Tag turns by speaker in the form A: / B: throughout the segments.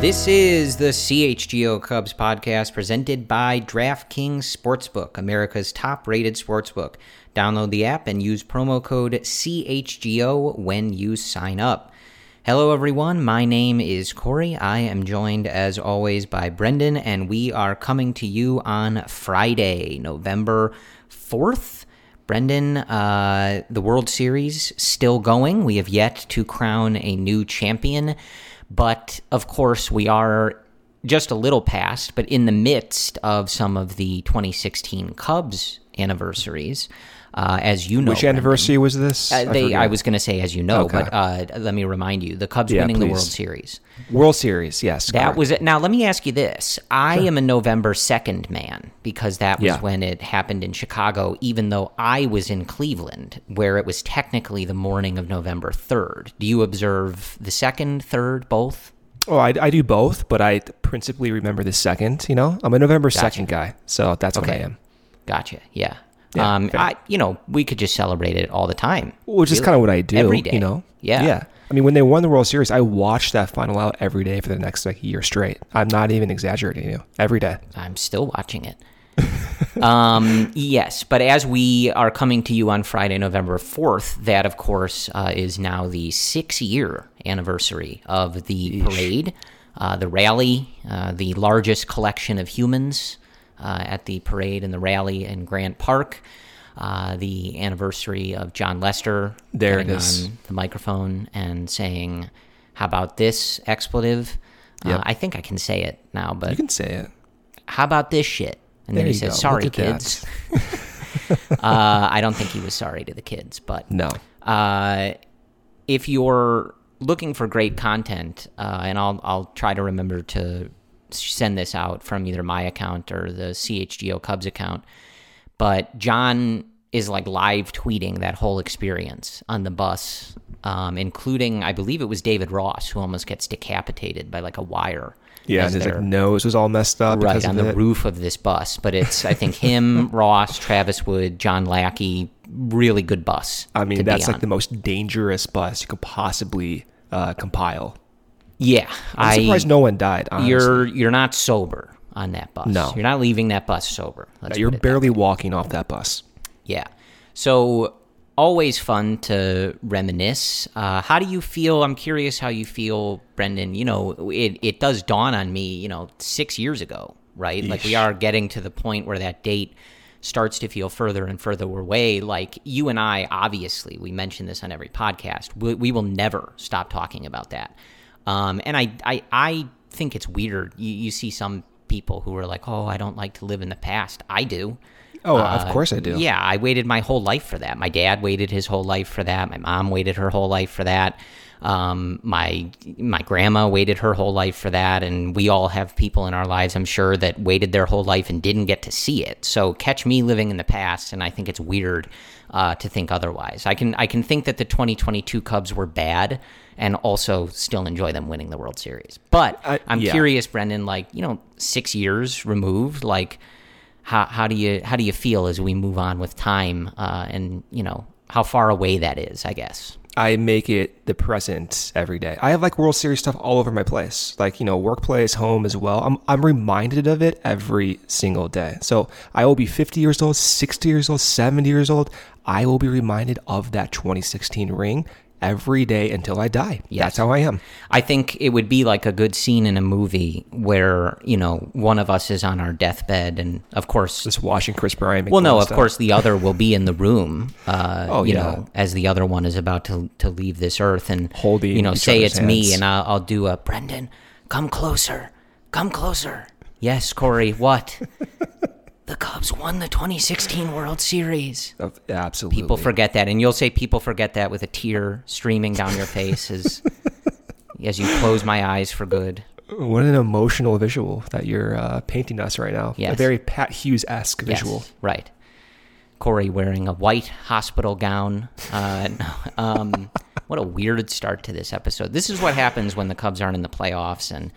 A: This is the CHGO Cubs podcast presented by DraftKings Sportsbook, America's top rated sportsbook. Download the app and use promo code CHGO when you sign up. Hello, everyone. My name is Corey. I am joined, as always, by Brendan, and we are coming to you on Friday, November 4th. Brendan, uh, the World Series still going. We have yet to crown a new champion. But of course, we are just a little past, but in the midst of some of the 2016 Cubs anniversaries. Uh, as you know,
B: Which anniversary
A: Brendan.
B: was this?
A: Uh, they,
B: forget.
A: I was going to say, as you know,
B: Okay.
A: but uh, let me remind you: the Cubs
B: Yeah,
A: winning the. World Series.
B: World Series, yes.
A: That
B: correct.
A: was it. Now, let me ask you this: I am a November second man because that was
B: Yeah.
A: when it happened in Chicago. Even though I was in Cleveland, where it was technically the morning of November third. Do you observe the second, third, both?
B: Oh, I, I do both, but I principally remember the second. You know, I'm a November
A: Gotcha.
B: second guy, so that's what I am.
A: Gotcha. Yeah.
B: Yeah,
A: um. I, you know, we could just celebrate it all the time.
B: Which is kind of what I do
A: Every day.
B: You know,
A: Yeah.
B: yeah. I mean, when they won the World Series, I watched that final out every day for the next like year straight. I'm not even exaggerating you. Every day.
A: I'm still watching it. um, yes, but as we are coming to you on Friday, November 4th, that, of course, uh, is now the six year anniversary of the parade, uh, the rally, uh, the largest collection of humans at the parade and the rally in Grant Park. Uh, the anniversary of Jon Lester
B: There it is.
A: on the microphone and saying, "How about this expletive?" Uh, I think I can say it now, but
B: You can say it.
A: how about this shit? And
B: There
A: then he says,
B: go.
A: sorry, kids. uh, I don't think he was sorry to the kids, but
B: No.
A: uh, if you're looking for great content, uh, and I'll, I'll try to remember to send this out from either my account or the CHGO Cubs account, but Jon is like live tweeting that whole experience on the bus, um, including, I believe it was David Ross, who almost gets decapitated by like a wire.
B: Yeah, and his like nose was all messed up.
A: right on the
B: it.
A: roof of this bus. But it's I think him, Ross, Travis Wood, John Lackey, really good bus.
B: I mean, that's like the most dangerous bus you could possibly uh, compile.
A: Yeah.
B: I'm surprised no one died. Honestly.
A: You're you're not sober on that bus.
B: No.
A: you're not leaving that bus sober. Let's
B: You're
A: put it that
B: barely walking off that bus.
A: Yeah. So always fun to reminisce. Uh, how do you feel? I'm curious how you feel, Brendan. You know, it, it does dawn on me, you know, six years ago, right? Like we are getting to the point where that date starts to feel further and further away. Like you and I, obviously, we mention this on every podcast. We, we will never stop talking about that. Um, and I, I, I think it's weird. You, you see some people who are like, oh, I don't like to live in the past. I do.
B: Oh, of course I do.
A: Yeah, I waited my whole life for that. My dad waited his whole life for that. My mom waited her whole life for that. Um, my my grandma waited her whole life for that, and we all have people in our lives, I'm sure, that waited their whole life and didn't get to see it. So catch me living in the past, and I think it's weird uh, to think otherwise. I can I can think that the 2022 Cubs were bad, and also still enjoy them winning the World Series. But
B: I-
A: I'm
B: yeah.
A: curious, Brendan, like you know, six years removed, like how how do you how do you feel as we move on with time uh, and you know how far away that is i guess
B: I make it the present every day. I have like World Series stuff all over my place, like you know, workplace, home as well. I'm I'm reminded of it every single day. So I will be 50 years old, 60 years old, 70 years old. I will be reminded of that 2016 ring every day until I die.
A: Yes.
B: That's how I am.
A: I think it would be like a good scene in a movie where, you know, one of us is on our deathbed and of course
B: Just watching Kris Bryant. make
A: Well, no, of
B: stuff.
A: course the other will be in the room uh
B: Oh,
A: you
B: yeah.
A: know, as the other one is about to to leave this earth and
B: Holding
A: you know, say it's me and I'll, I'll do a Brendan, come closer. Come closer. Yes, Corey, what? the Cubs won the 2016 World Series.
B: Uh, Absolutely.
A: People forget that, and you'll say people forget that with a tear streaming down your face as as you close my eyes for good.
B: What an emotional visual that you're uh, painting us right now.
A: Yes.
B: A very Pat Hughes esque visual.
A: Yes, right. Corey wearing a white hospital gown. Uh, um, what a weird start to this episode. This is what happens when the Cubs aren't in the playoffs, and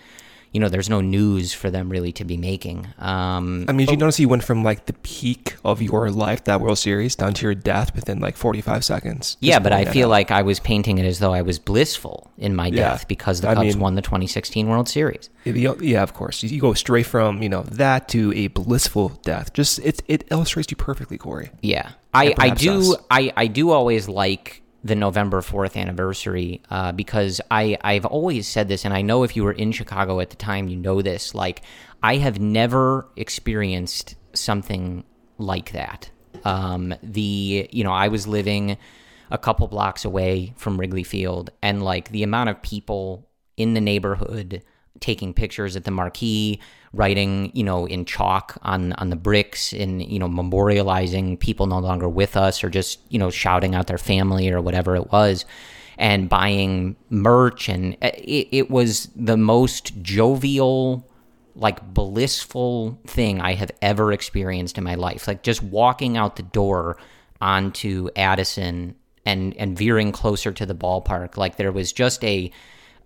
A: you know there's no news for them really to be making. Um,
B: I mean, did you notice you went from like the peak of your life, that World Series, down to your death within like 45 seconds?
A: yeah, but I feel
B: out.
A: like I was painting it as though I was blissful in my
B: Yeah.
A: death because the
B: I
A: Cubs
B: mean-
A: won the 2016 World Series.
B: Yeah, yeah, of course. You go straight from you know that to a blissful death. Just it it illustrates you perfectly, Corey.
A: Yeah, I, I do
B: us.
A: I, I do always like the November fourth anniversary uh, because I I've always said this, and I know if you were in Chicago at the time, you know this. Like I have never experienced something like that. Um, the you know I was living a couple blocks away from Wrigley Field, and like the amount of people in the neighborhood taking pictures at the marquee, writing, you know, in chalk on on the bricks, in you know, memorializing people no longer with us, or just you know, shouting out their family or whatever it was, and buying merch, and it, it was the most jovial. Like blissful thing I have ever experienced in my life. Like just walking out the door onto Addison and and veering closer to the ballpark. Like there was just a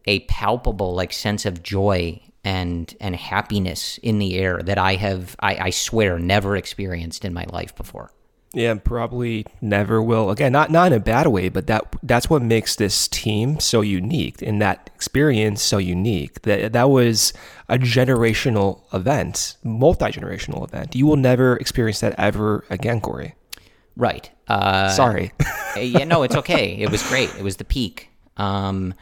A: a palpable like sense of joy and and happiness in the air that I have I, I swear never experienced in my life before.
B: Yeah, probably never will. Again, not not in a bad way, but that that's what makes this team so unique and that experience so unique. That that was a generational event, multi generational event. You will never experience that ever again, Corey.
A: Right. Uh,
B: Sorry.
A: yeah, no, it's okay. It was great. It was the peak. Um,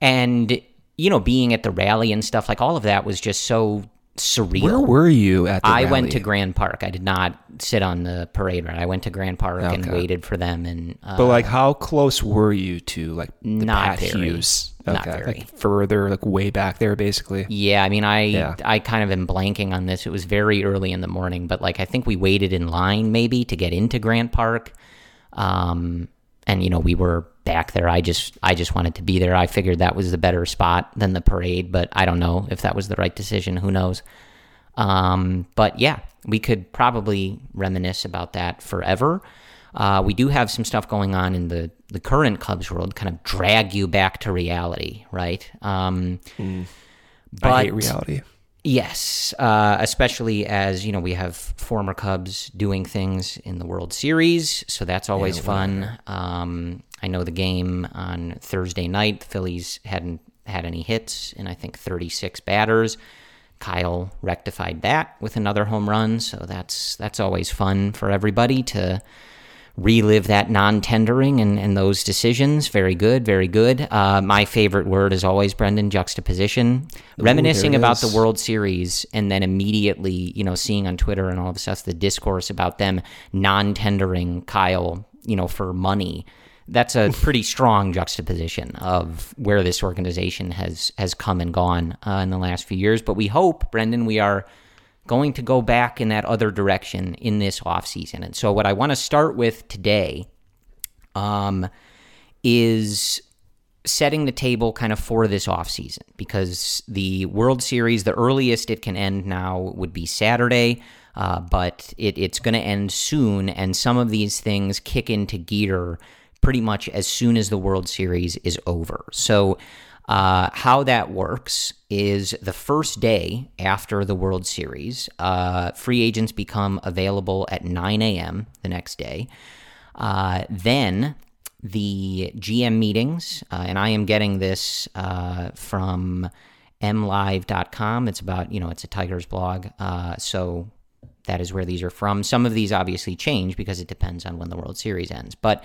A: and you know, being at the rally and stuff like all of that was just so surreal.
B: Where were you at the
A: I went to Grant Park. I did not sit on the parade route. I went to Grant Park and waited for them. And uh,
B: But like, how close were you to like the
A: Not
B: Pat
A: very.
B: Hughes?
A: Not very.
B: Like further, like way back there, basically.
A: Yeah, I mean, I
B: Yeah.
A: I kind of am blanking on this. It was very early in the morning, but like I think we waited in line maybe to get into Grant Park, um, and you know we were back there. I just I just wanted to be there. I figured that was the better spot than the parade, but I don't know if that was the right decision. Who knows? Um, but yeah, we could probably reminisce about that forever. Uh, we do have some stuff going on in the, the current Cubs world, kind of drag you back to reality, right? Um, but
B: I hate reality.
A: Yes, uh, especially as you know we have former Cubs doing things in the World Series, so that's always fun. Um, I know the game on Thursday night, the Phillies hadn't had any hits in I think 36 batters. Kyle rectified that with another home run, so that's that's always fun for everybody to relive that non-tendering and, and those decisions. Very good, very good. Uh, my favorite word is always Brendan juxtaposition. Reminiscing about the. World Series and then immediately, you know, seeing on Twitter and all of this stuff the discourse about them non-tendering Kyle, you know, for money. That's a pretty strong juxtaposition of where this organization has has come and gone uh, in the last few years. But we hope, Brendan, we are going to go back in that other direction in this offseason. And so, what I want to start with today um, is setting the table kind of for this offseason because the World Series, the earliest it can end now would be Saturday. Uh, but it, it's going to end soon, and some of these things kick into gear pretty much as soon as the World Series is over. So, uh, how that works is the first day after the World Series, uh, free agents become available at 9 a.m. the next day. Uh, then the GM meetings, uh, and I am getting this uh, from mlive.com. It's about, you know, it's a Tigers blog. Uh, so that is where these are from. Some of these obviously change because it depends on when the World Series ends. But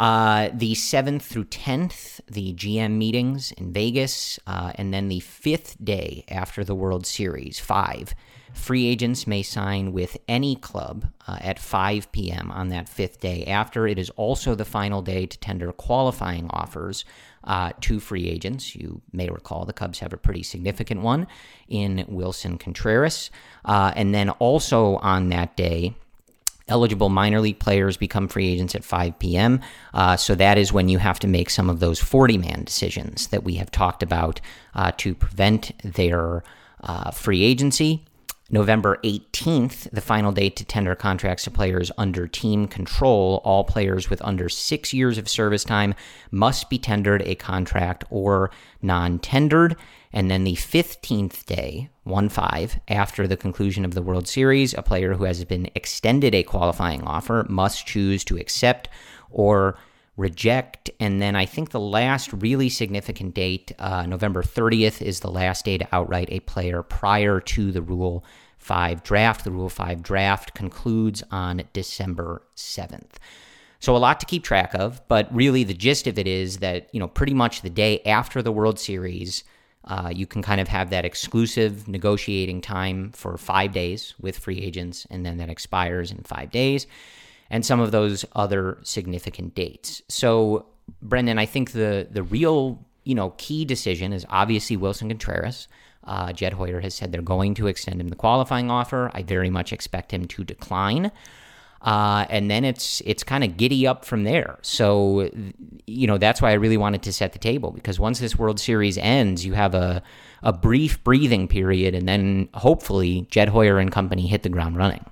A: Uh, the 7th through 10th, the GM meetings in Vegas, uh, and then the fifth day after the World Series, 5. Free agents may sign with any club uh, at 5 p.m. on that fifth day. After it is also the final day to tender qualifying offers uh, to free agents. You may recall the Cubs have a pretty significant one in Willson Contreras. Uh, and then also on that day, eligible minor league players become free agents at 5 p.m. Uh, so that is when you have to make some of those 40 man decisions that we have talked about uh, to prevent their uh, free agency. November 18th, the final date to tender contracts to players under team control. All players with under six years of service time must be tendered a contract or non tendered. And then the 15th day, 1 5, after the conclusion of the World Series, a player who has been extended a qualifying offer must choose to accept or reject. And then I think the last really significant date, uh, November 30th, is the last day to outright a player prior to the Rule 5 draft. The Rule 5 draft concludes on December 7th. So a lot to keep track of, but really the gist of it is that, you know, pretty much the day after the World Series, uh, you can kind of have that exclusive negotiating time for five days with free agents, and then that expires in five days, and some of those other significant dates. So, Brendan, I think the the real you know key decision is obviously Willson Contreras. Uh, Jed Hoyer has said they're going to extend him the qualifying offer. I very much expect him to decline. Uh, and then it's it's kind of giddy up from there. So you know that's why I really wanted to set the table because once this World Series ends, you have a a brief breathing period, and then hopefully Jed Hoyer and company hit the ground running.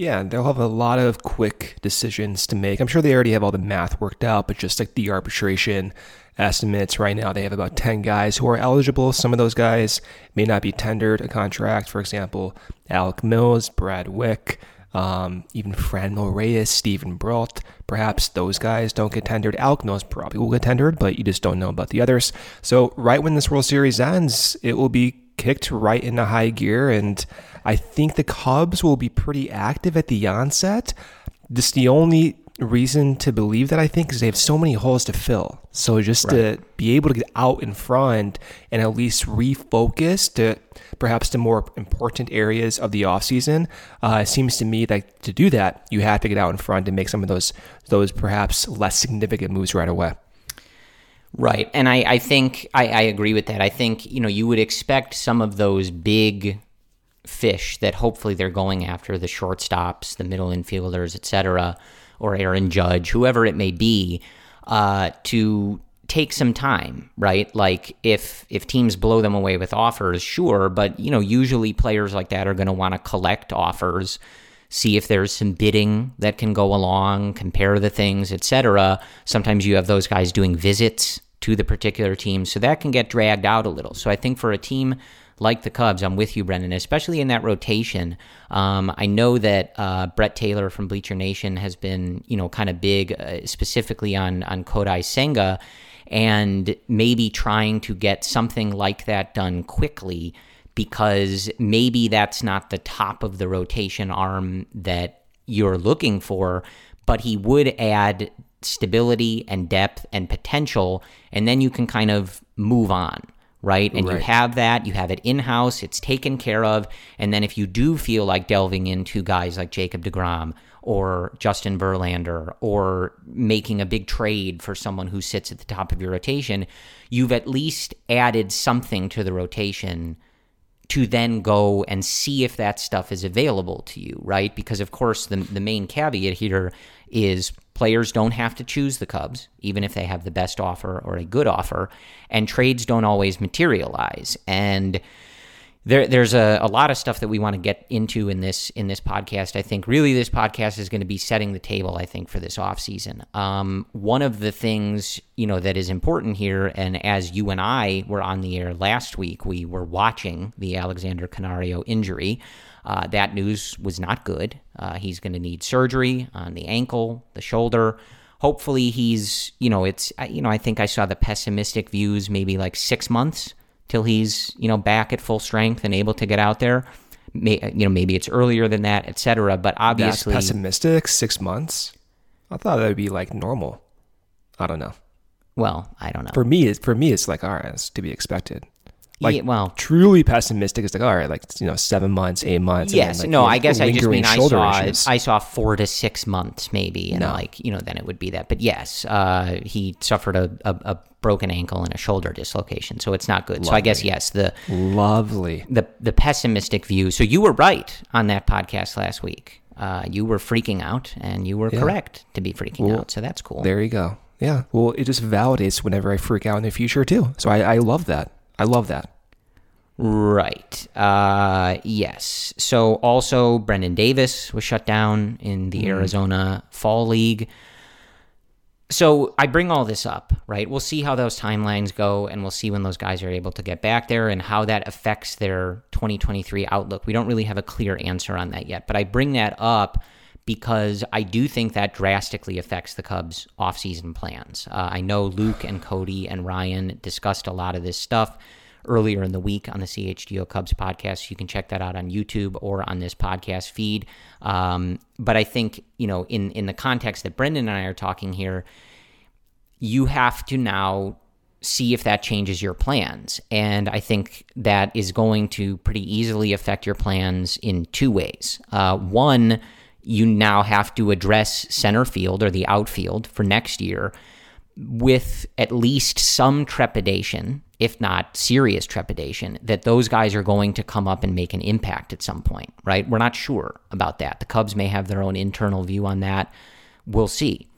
B: Yeah, they'll have a lot of quick decisions to make. I'm sure they already have all the math worked out, but just like the arbitration estimates right now, they have about 10 guys who are eligible. Some of those guys may not be tendered a contract. For example, Alec Mills, Brad Wieck, um, even Franmil Reyes, Steven Brault. Perhaps those guys don't get tendered. Alec Mills probably will get tendered, but you just don't know about the others. So right when this World Series ends, it will be kicked right into high gear, and I think the Cubs will be pretty active at the onset. This is the only reason to believe that I think is they have so many holes to fill. So just right. to be able to get out in front and at least refocus to perhaps the more important areas of the offseason, uh, it seems to me that to do that, you have to get out in front and make some of those those perhaps less significant moves right away.
A: Right. And I, I think I, I agree with that. I think, you know, you would expect some of those big fish that hopefully they're going after, the shortstops, the middle infielders, et cetera, or Aaron Judge, whoever it may be, uh, to take some time, right? Like if if teams blow them away with offers, sure, but you know, usually players like that are going to want to collect offers, see if there's some bidding that can go along, compare the things, etc. Sometimes you have those guys doing visits to the particular team, so that can get dragged out a little. So I think for a team like the Cubs, I'm with you, Brendan, especially in that rotation. Um, I know that uh, Brett Taylor from Bleacher Nation has been, you know, kind of big, uh, specifically on on Kodai Senga, and maybe trying to get something like that done quickly because maybe that's not the top of the rotation arm that you're looking for, but he would add stability and depth and potential, and then you can kind of move on right? And right. you have that, you have it in house, it's taken care of. And then if you do feel like delving into guys like Jacob DeGrom or Justin Verlander or making a big trade for someone who sits at the top of your rotation, you've at least added something to the rotation to then go and see if that stuff is available to you, right? Because of course the the main caveat here is players don't have to choose the Cubs, even if they have the best offer or a good offer, and trades don't always materialize. And there, there's a, a lot of stuff that we want to get into in this in this podcast. I think really this podcast is going to be setting the table. I think for this off season. Um, one of the things you know that is important here, and as you and I were on the air last week, we were watching the Alexander Canario injury. Uh, that news was not good. Uh, he's going to need surgery on the ankle, the shoulder hopefully he's you know it's you know i think i saw the pessimistic views maybe like six months till he's you know back at full strength and able to get out there. May, you know maybe it's earlier than that, etc. But obviously,
B: That's pessimistic. Six months. I thought that would be like normal. I don't know.
A: Well, I don't know.
B: For me, it's for me, it's like all right, it's to be expected. Like,
A: Yeah, well,
B: truly pessimistic is like all right, like you know, seven months, eight months. and then,
A: yes,
B: like,
A: no, I guess I just mean I saw
B: issues.
A: I saw four to six months maybe, and
B: No.
A: like you know, then it would be that. But yes, uh, he suffered a, a, a broken ankle and a shoulder dislocation, so it's not good. So I guess yes, the
B: Lovely.
A: the the pessimistic view. So you were right on that podcast last week. Uh, you were freaking out, and you were correct to be freaking
B: Well,
A: out. So that's cool.
B: There you go. Yeah. Well, it just validates whenever I freak out in the future too. So I, I love that. I love that.
A: Right. Uh, yes. So also, Brennan Davis was shut down in the Arizona Fall League. So I bring all this up, right? We'll see how those timelines go, and we'll see when those guys are able to get back there and how that affects their 2023 outlook. We don't really have a clear answer on that yet, but I bring that up because I do think that drastically affects the Cubs' offseason plans. Uh, I know Luke and Cody and Ryan discussed a lot of this stuff earlier in the week on the CHGO Cubs podcast. You can check that out on YouTube or on this podcast feed. Um, but I think, you know, in, in the context that Brendan and I are talking here, you have to now see if that changes your plans. And I think that is going to pretty easily affect your plans in two ways. Uh, one, you now have to address center field or the outfield for next year with at least some trepidation, if not serious trepidation, that those guys are going to come up and make an impact at some point, right? We're not sure about that. The Cubs may have their own internal view on that. We'll see.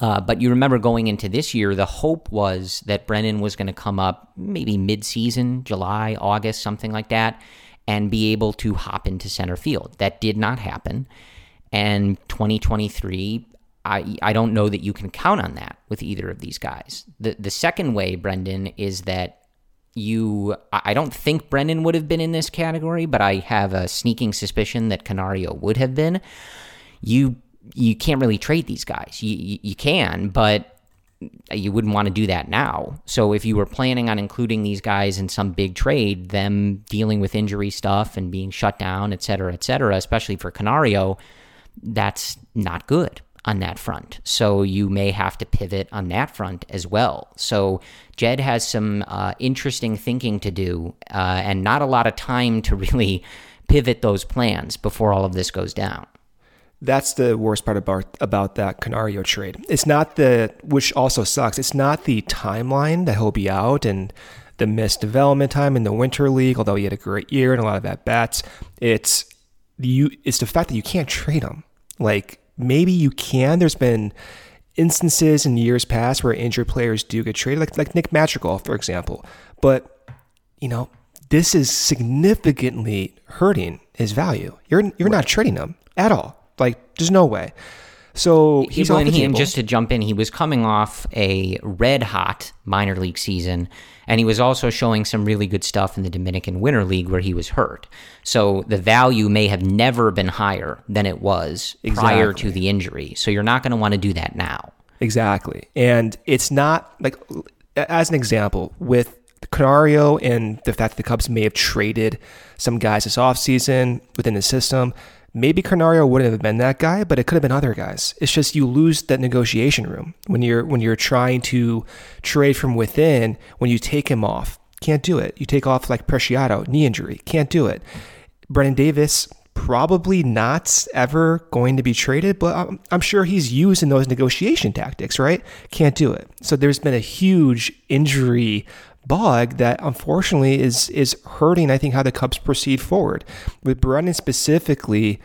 A: Uh, but you remember going into this year, the hope was that Brennan was going to come up maybe mid-season, July, August, something like that, and be able to hop into center field. That did not happen. And 2023, I I don't know that you can count on that with either of these guys. The the second way, Brendan, is that you I don't think Brennan would have been in this category, but I have a sneaking suspicion that Canario would have been. You you can't really trade these guys. You you, you can, but you wouldn't want to do that now. So if you were planning on including these guys in some big trade, them dealing with injury stuff and being shut down, et cetera, et cetera, especially for Canario, that's not good on that front. So you may have to pivot on that front as well. So Jed has some uh, interesting thinking to do uh, and not a lot of time to really pivot those plans before all of this goes down.
B: That's the worst part about about that Canario trade. It's not the which also sucks. It's not the timeline that he'll be out and the missed development time in the winter league, although he had a great year and a lot of at bats. It's you it's the fact that you can't trade them. Like maybe you can. There's been instances in years past where injured players do get traded, like like Nick Madrigal, for example. But you know, this is significantly hurting his value. You're you're not trading him at all. Like there's no way. So he's
A: Well,
B: off the
A: he, and just to jump in, he was coming off a red hot minor league season, and he was also showing some really good stuff in the Dominican Winter League where he was hurt. So the value may have never been higher than it was prior to the injury. So you're not going to want to do that now.
B: Exactly. And it's not like, as an example, with Canario and the fact that the Cubs may have traded some guys this offseason within the system, maybe Canario wouldn't have been that guy, but it could have been other guys. It's just you lose that negotiation room when you're when you're trying to trade from within, when you take him off. Can't do it. You take off like Preciado, knee injury. Can't do it. Brennan Davis, probably not ever going to be traded, but I'm, I'm sure he's used in those negotiation tactics, right? Can't do it. So there's been a huge injury bug that unfortunately is is hurting I think how the Cubs proceed forward. With Brennan specifically,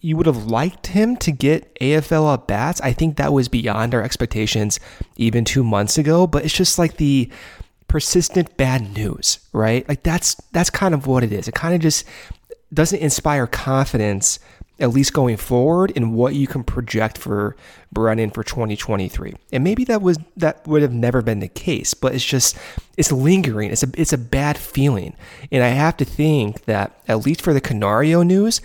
B: you would have liked him to get AFL at bats. I think that was beyond our expectations even 2 months ago, but it's just like the persistent bad news, right? Like that's that's kind of what it is. It kind of just doesn't inspire confidence at least going forward in what you can project for Brennan for 2023. And maybe that was that would have never been the case, but it's just it's lingering. It's a it's a bad feeling. And I have to think that at least for the Canario news,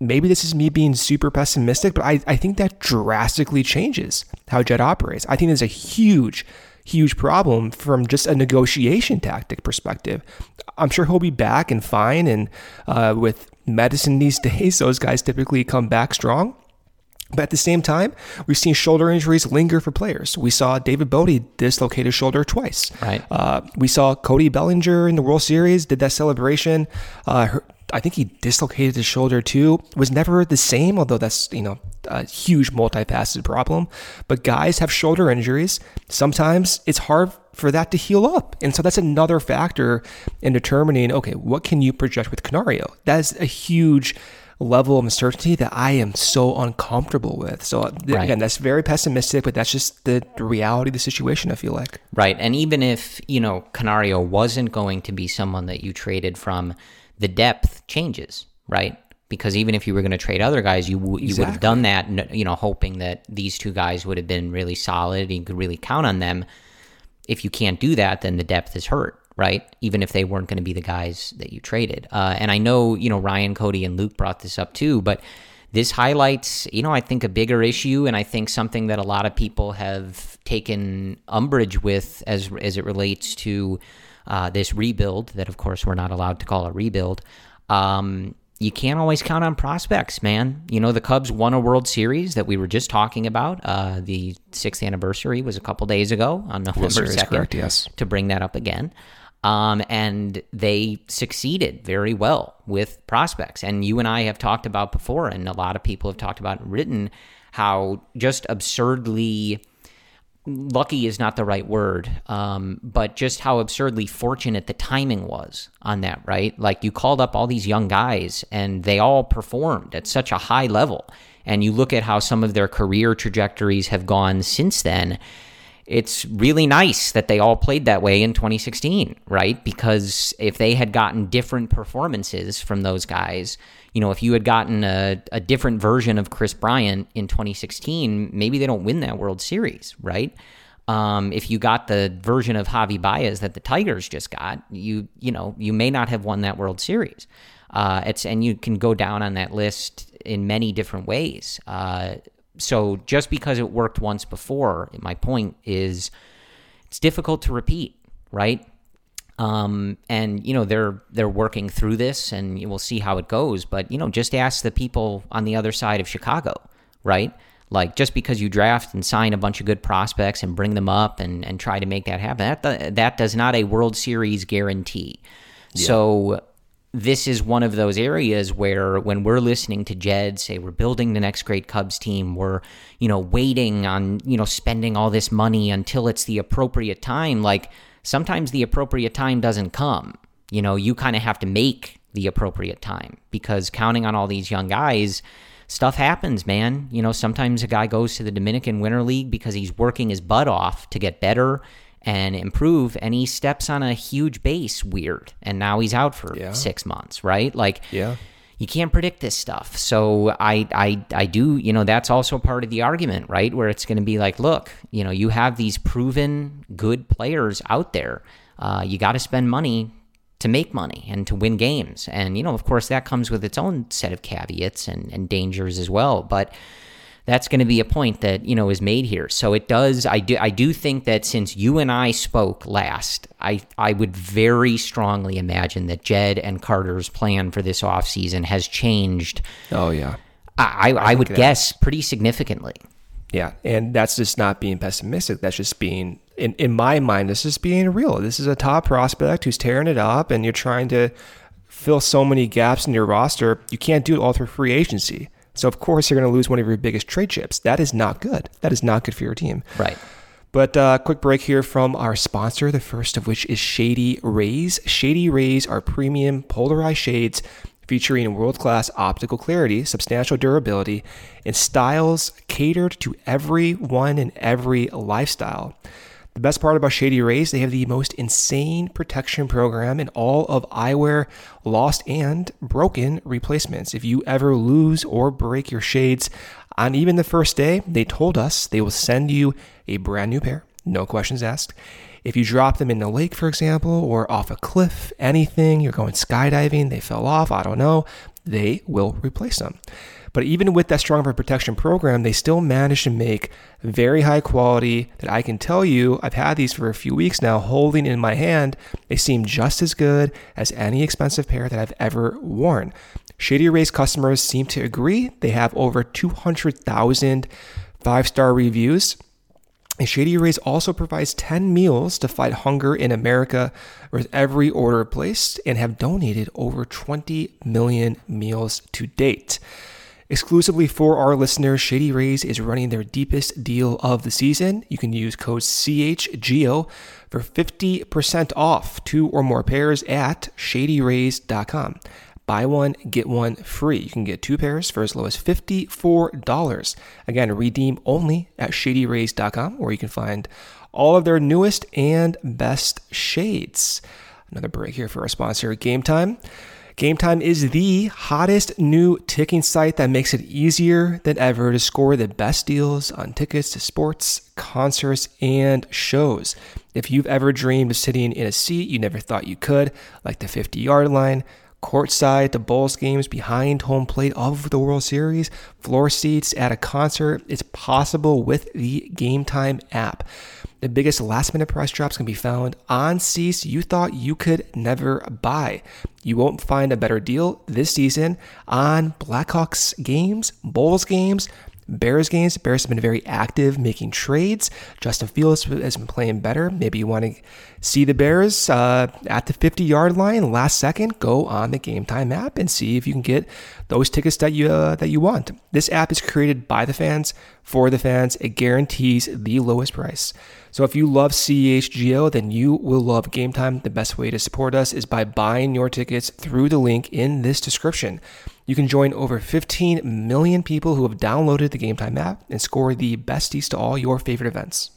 B: maybe this is me being super pessimistic, but I, I think that drastically changes how Jed operates. I think there's a huge, huge problem from just a negotiation tactic perspective. I'm sure he'll be back and fine. And uh, with medicine these days, those guys typically come back strong. But at the same time, we've seen shoulder injuries linger for players. We saw David Bote dislocate his shoulder twice.
A: Right.
B: Uh, we saw Cody Bellinger in the World Series did that celebration. Uh, her, I think he dislocated his shoulder too. Was never the same, although that's you know a huge multifaceted problem. But guys have shoulder injuries. Sometimes it's hard for that to heal up, and so that's another factor in determining. Okay, what can you project with Canario? That is a huge level of uncertainty that I am so uncomfortable with. So uh, right. again, that's very pessimistic, but that's just the, the, reality of the situation. I feel like
A: right. And even if you know Canario wasn't going to be someone that you traded from, the depth changes, right? Because even if you were going to trade other guys, you you exactly. would have done that, you know, hoping that these two guys would have been really solid and you could really count on them. If you can't do that, then the depth is hurt right? Even if they weren't going to be the guys that you traded. Uh, and I know, you know, Ryan, Cody, and Luke brought this up too, but this highlights, you know, I think a bigger issue, and I think something that a lot of people have taken umbrage with as as it relates to uh, this rebuild. That, of course, we're not allowed to call a rebuild. Um, you can't always count on prospects, man. You know, the Cubs won a World Series that we were just talking about. Uh, the sixth anniversary was a couple days ago on November second.
B: Yes,
A: to bring that up again. Um, and they succeeded very well with prospects. And you and I have talked about before, and a lot of people have talked about and written how just absurdly lucky is not the right word, um, but just how absurdly fortunate the timing was on that, right? Like you called up all these young guys and they all performed at such a high level. And you look at how some of their career trajectories have gone since then it's really nice that they all played that way in 2016, right? Because if they had gotten different performances from those guys, you know, if you had gotten a, a different version of Kris Bryant in 2016, maybe they don't win that World Series, right? Um, if you got the version of Javi Baez that the Tigers just got, you you know you may not have won that World Series. Uh, it's and you can go down on that list in many different ways. Uh, so just because it worked once before, my point is it's difficult to repeat, right? Um, and you know they're they're working through this, and we'll see how it goes. But you know, just ask the people on the other side of Chicago, right? Like just because you draft and sign a bunch of good prospects and bring them up and, and try to make that happen, that that does not a World Series guarantee. Yeah. So this is one of those areas where when we're listening to Jed say we're building the next great Cubs team, we're, you know, waiting on, you know, spending all this money until it's the appropriate time. Like sometimes the appropriate time doesn't come. You know, you kind of have to make the appropriate time because counting on all these young guys, stuff happens, man. You know, sometimes a guy goes to the Dominican Winter League because he's working his butt off to get better and improve and he steps on a huge base weird and now he's out for yeah. six months right like
B: yeah
A: you can't predict this stuff. So i i i do you know that's also part of the argument right? Where it's going to be like look you know you have these proven good players out there. Uh, you got to spend money to make money and to win games. And you know of course that comes with its own set of caveats and, and dangers as well. But that's going to be a point that you know is made here. So it does. I do. I do think that since you and I spoke last, I I would very strongly imagine that Jed and Carter's plan for this offseason has changed.
B: Oh yeah.
A: I I, I would guess pretty significantly.
B: Yeah, and that's just not being pessimistic. That's just being in in my mind. This is being real. This is a top prospect who's tearing it up, and you're trying to fill so many gaps in your roster. You can't do it all through free agency. So of course you're going to lose one of your biggest trade chips. That is not good. That is not good for your team.
A: Right.
B: But uh, quick break here from our sponsor, the first of which is Shady Rays. Shady Rays are premium polarized shades featuring world class optical clarity, substantial durability, and styles catered to everyone and every lifestyle. The best part about Shady Rays, they have the most insane protection program in all of eyewear, lost and broken replacements. If you ever lose or break your shades on even the first day, they told us they will send you a brand new pair, no questions asked. If you drop them in the lake, for example, or off a cliff, anything, you're going skydiving, they fell off, I don't know, they will replace them. But even with that stronger protection program, they still managed to make very high quality that I can tell you, I've had these for a few weeks now, holding in my hand. They seem just as good as any expensive pair that I've ever worn. Shady Rays customers seem to agree. They have over 200,000 five star reviews. And Shady Rays also provides 10 meals to fight hunger in America with every order placed and have donated over 20 million meals to date. Exclusively for our listeners, Shady Rays is running their deepest deal of the season. You can use code CHGO for 50% off two or more pairs at shadyrays.com. Buy one, get one free. You can get two pairs for as low as $54. Again, redeem only at shadyrays.com, where you can find all of their newest and best shades. Another break here for our sponsor, Game Time. Game Time is the hottest new ticking site that makes it easier than ever to score the best deals on tickets to sports, concerts, and shows. If you've ever dreamed of sitting in a seat you never thought you could, like the 50 yard line, courtside to Bulls games, behind home plate of the World Series, floor seats at a concert. It's possible with the Game Time app. The biggest last minute price drops can be found on seats you thought you could never buy. You won't find a better deal this season on Blackhawks games, Bulls games, Bears games. Bears have been very active making trades. Justin Fields has been playing better. Maybe you want to see the Bears uh, at the 50 yard line last second. Go on the Game Time app and see if you can get those tickets that you uh, that you want. This app is created by the fans for the fans. It guarantees the lowest price. So if you love CHGO, then you will love Game Time. The best way to support us is by buying your tickets through the link in this description. You can join over 15 million people who have downloaded the Game Time app and score the besties to all your favorite events.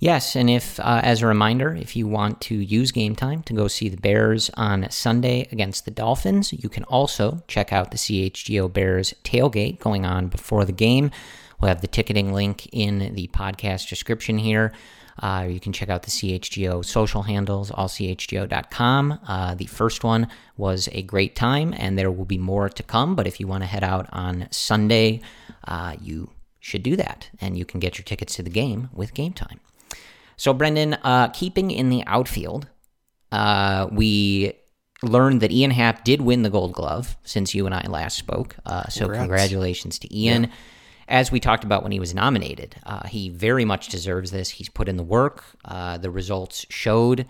A: Yes, and if, uh, as a reminder, if you want to use game time to go see the Bears on Sunday against the Dolphins, you can also check out the CHGO Bears tailgate going on before the game. We'll have the ticketing link in the podcast description here. Uh, you can check out the CHGO social handles, allchgo.com. Uh, the first one was a great time, and there will be more to come. But if you want to head out on Sunday, uh, you should do that, and you can get your tickets to the game with Game Time. So, Brendan, uh, keeping in the outfield, uh, we learned that Ian Happ did win the Gold Glove since you and I last spoke. Uh, so, Congrats. congratulations to Ian. Yeah as we talked about when he was nominated, uh, he very much deserves this. He's put in the work. Uh, the results showed,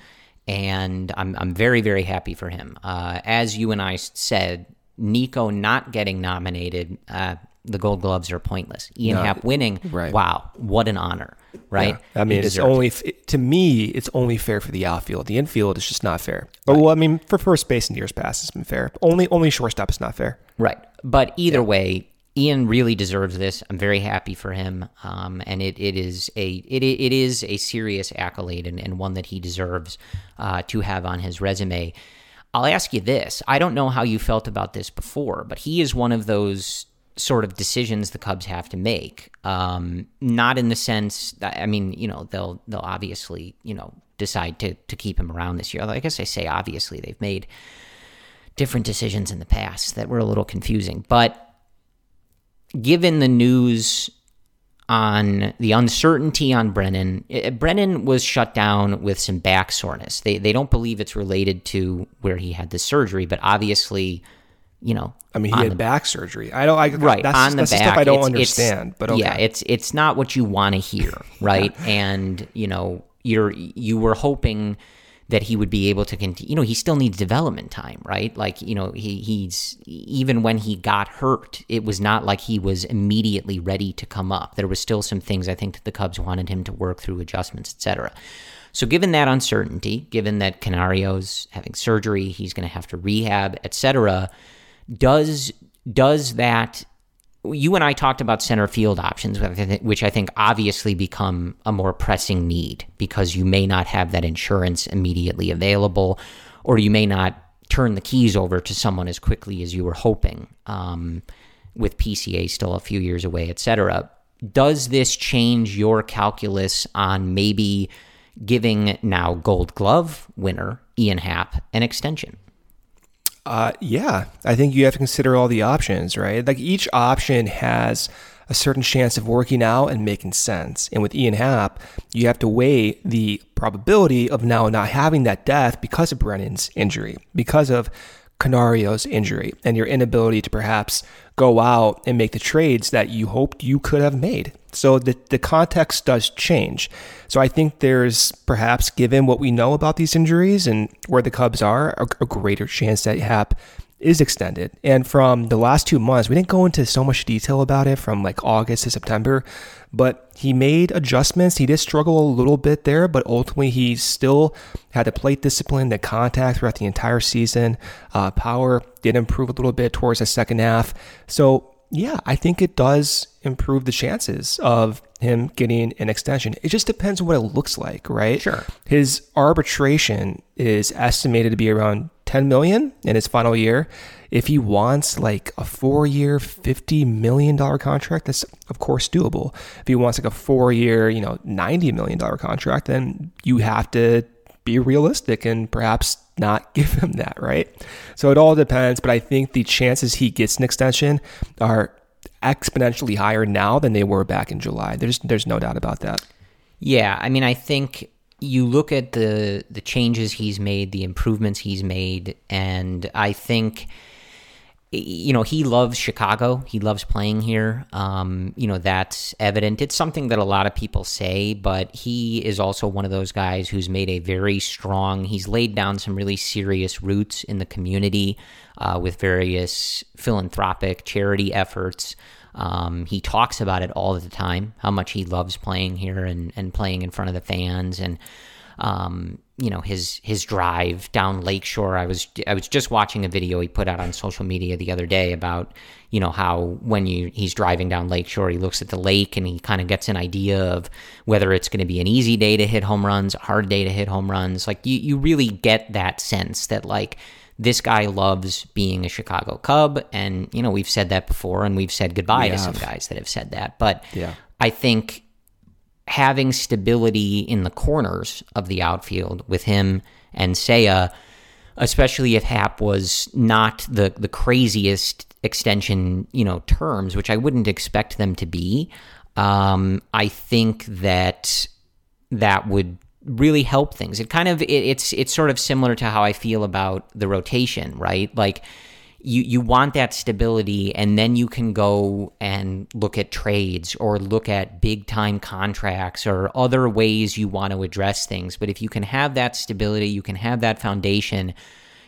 A: and I'm I'm very very happy for him. Uh, as you and I said, Nico not getting nominated, uh, the Gold Gloves are pointless. Ian no, Happ winning, right. wow, what an honor, right?
B: Yeah. I mean, it's only to me, it's only fair for the outfield. The infield is just not fair. Right. Well, I mean, for first base in years past, it's been fair. Only only shortstop is not fair.
A: Right, but either yeah. way Ian really deserves this. I'm very happy for him, um, and it, it is a it, it is a serious accolade and, and one that he deserves uh, to have on his resume. I'll ask you this: I don't know how you felt about this before, but he is one of those sort of decisions the Cubs have to make. Um, not in the sense that I mean, you know, they'll they'll obviously you know decide to to keep him around this year. I guess I say obviously they've made different decisions in the past that were a little confusing, but given the news on the uncertainty on Brennan, it, eh, Brennan was shut down with some back soreness. They they don't believe it's related to where he had the surgery, but obviously, you know,
B: I mean, he had the, back surgery. I don't. I, right that's, on the that's back. stuff I don't it's, understand.
A: It's,
B: but okay.
A: yeah, it's it's not what you want to hear, right? and you know, you're you were hoping that he would be able to continue. You know, he still needs development time, right? Like, you know, he, he's even when he got hurt, it was not like he was immediately ready to come up. There was still some things I think that the Cubs wanted him to work through, adjustments, etc. So, given that uncertainty, given that Canario's having surgery, he's going to have to rehab, etc., does does that you and I talked about center field options, which I think obviously become a more pressing need because you may not have that insurance immediately available, or you may not turn the keys over to someone as quickly as you were hoping, um, with PCA still a few years away, etc. Does this change your calculus on maybe giving now Gold Glove winner Ian Happ an extension?
B: Uh, yeah, I think you have to consider all the options, right? Like each option has a certain chance of working out and making sense. And with Ian Happ, you have to weigh the probability of now not having that death because of Brennan's injury, because of Canario's injury and your inability to perhaps go out and make the trades that you hoped you could have made. So the, the context does change. So I think there's perhaps, given what we know about these injuries and where the Cubs are, a, a greater chance that Happ is extended. And from the last two months, we didn't go into so much detail about it from like August to September, but he made adjustments. He did struggle a little bit there, but ultimately he still had the plate discipline, the contact throughout the entire season. Uh, power did improve a little bit towards the second half. So yeah, I think it does improve the chances of him getting an extension. It just depends on what it looks like, right?
A: Sure.
B: His arbitration is estimated to be around 10 million in his final year. If he wants like a four year, $50 million contract, that's of course doable. If he wants like a four year, you know, $90 million contract, then you have to be realistic and perhaps not give him that, right? So it all depends, but I think the chances he gets an extension are exponentially higher now than they were back in July. There's there's no doubt about that.
A: Yeah, I mean, I think you look at the the changes he's made, the improvements he's made, and I think you know he loves Chicago. He loves playing here. Um, you know that's evident. It's something that a lot of people say, but he is also one of those guys who's made a very strong. He's laid down some really serious roots in the community uh, with various philanthropic charity efforts. Um, he talks about it all the time, how much he loves playing here and, and playing in front of the fans and um, you know his his drive down Lakeshore. I was I was just watching a video he put out on social media the other day about you know how when you he's driving down Lakeshore, he looks at the lake and he kind of gets an idea of whether it's going to be an easy day to hit home runs, a hard day to hit home runs. Like you you really get that sense that like this guy loves being a Chicago Cub. And, you know, we've said that before and we've said goodbye to some guys that have said that. But
B: yeah.
A: I think having stability in the corners of the outfield with him and Seiya, especially if Happ was not the, the craziest extension, you know, terms, which I wouldn't expect them to be, um, I think that that would really help things. It kind of it, it's it's sort of similar to how I feel about the rotation, right? Like you you want that stability and then you can go and look at trades or look at big time contracts or other ways you want to address things. But if you can have that stability, you can have that foundation,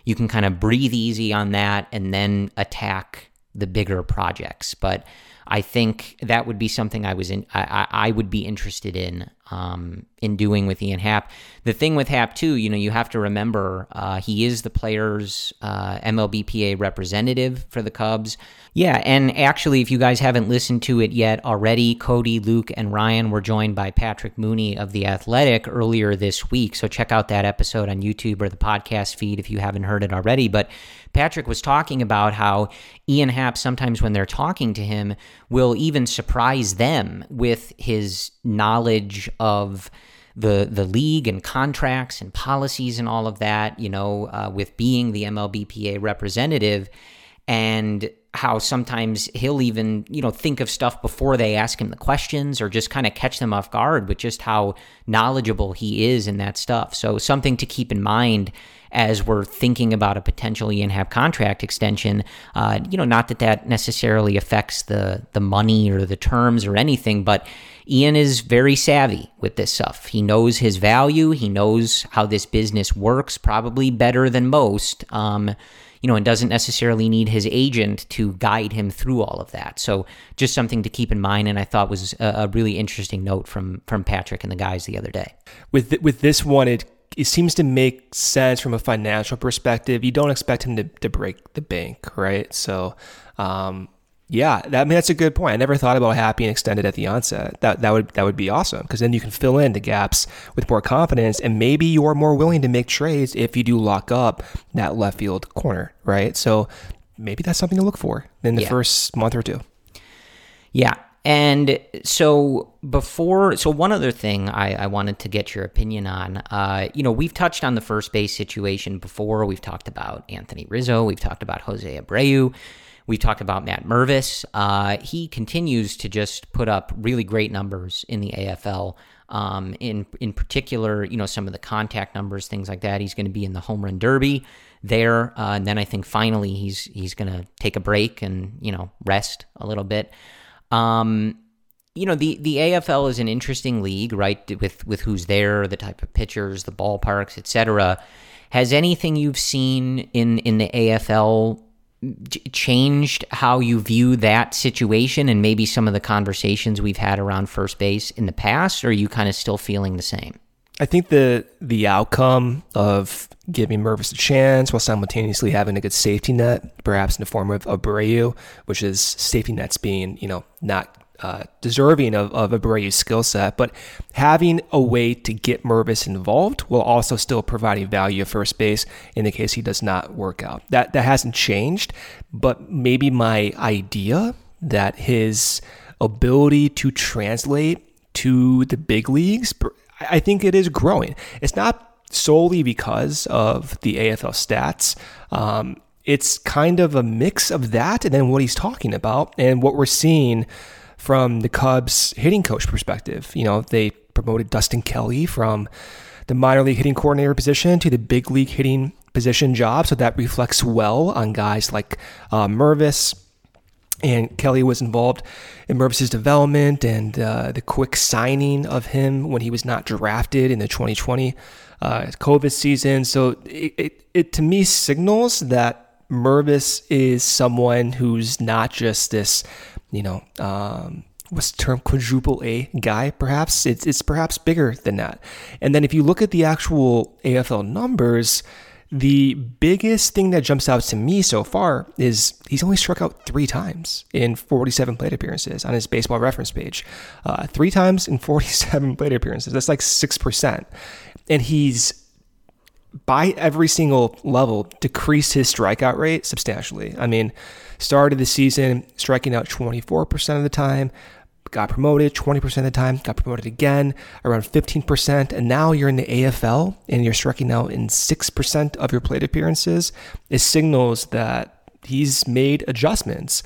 A: you can kind of breathe easy on that and then attack the bigger projects. But I think that would be something I was in. I, I would be interested in um, in doing with Ian Happ. The thing with Happ too, you know, you have to remember uh, he is the player's uh, MLBPA representative for the Cubs. Yeah, and actually, if you guys haven't listened to it yet already, Cody, Luke, and Ryan were joined by Patrick Mooney of the Athletic earlier this week. So check out that episode on YouTube or the podcast feed if you haven't heard it already. But Patrick was talking about how Ian Happ sometimes when they're talking to him will even surprise them with his knowledge of the the league and contracts and policies and all of that. You know, uh, with being the MLBPA representative and how sometimes he'll even you know think of stuff before they ask him the questions or just kind of catch them off guard with just how knowledgeable he is in that stuff so something to keep in mind as we're thinking about a potential Ian Happ contract extension. Uh, you know, not that that necessarily affects the the money or the terms or anything, but Ian is very savvy with this stuff. He knows his value. He knows how this business works, probably better than most. Um, you know, and doesn't necessarily need his agent to guide him through all of that. So just something to keep in mind, and I thought was a, a really interesting note from from Patrick and the guys the other day.
B: With th- with this one, it it seems to make sense from a financial perspective. You don't expect him to, to break the bank, right? So, um, yeah, that, I mean that's a good point. I never thought about Happy and extended at the onset. That that would that would be awesome because then you can fill in the gaps with more confidence, and maybe you're more willing to make trades if you do lock up that left field corner, right? So maybe that's something to look for in the yeah. first month or two.
A: Yeah, and so before, so one other thing I, I wanted to get your opinion on. Uh, you know, we've touched on the first base situation before. We've talked about Anthony Rizzo. We've talked about Jose Abreu. We talked about Matt Mervis. Uh, he continues to just put up really great numbers in the AFL. Um, in in particular, you know, some of the contact numbers, things like that. He's going to be in the home run derby there, uh, and then I think finally he's he's going to take a break and you know rest a little bit. Um, you know the the AFL is an interesting league, right? With with who's there, the type of pitchers, the ballparks, etc. Has anything you've seen in in the AFL changed how you view that situation and maybe some of the conversations we've had around first base in the past? Or are you kind of still feeling the same?
B: I think the the outcome of giving Mervis a chance while simultaneously having a good safety net, perhaps in the form of Abreu, which is safety nets being, you know, not uh, deserving of, of Abreu's skill set, but having a way to get Mervis involved while also still providing value at first base in the case he does not work out. That that hasn't changed, but maybe my idea that his ability to translate to the big leagues, I think it is growing. It's not solely because of the AFL stats. Um, it's kind of a mix of that and then what he's talking about and what we're seeing from the Cubs hitting coach perspective. You know, they promoted Dustin Kelly from the minor league hitting coordinator position to the big league hitting position job. So that reflects well on guys like uh, Mervis. And Kelly was involved in Mervis's development and uh, the quick signing of him when he was not drafted in the 2020 uh, COVID season. So it, it, it to me signals that Mervis is someone who's not just this you know, um, what's the term quadruple A guy, perhaps. It's, it's perhaps bigger than that. And then if you look at the actual AFL numbers, the biggest thing that jumps out to me so far is he's only struck out three times in 47 plate appearances on his baseball reference page. Uh, three times in 47 plate appearances. That's like 6%. And he's by every single level decreased his strikeout rate substantially. I mean, started the season striking out 24% of the time, got promoted 20% of the time, got promoted again around 15%, and now you're in the AFL and you're striking out in 6% of your plate appearances. It signals that he's made adjustments.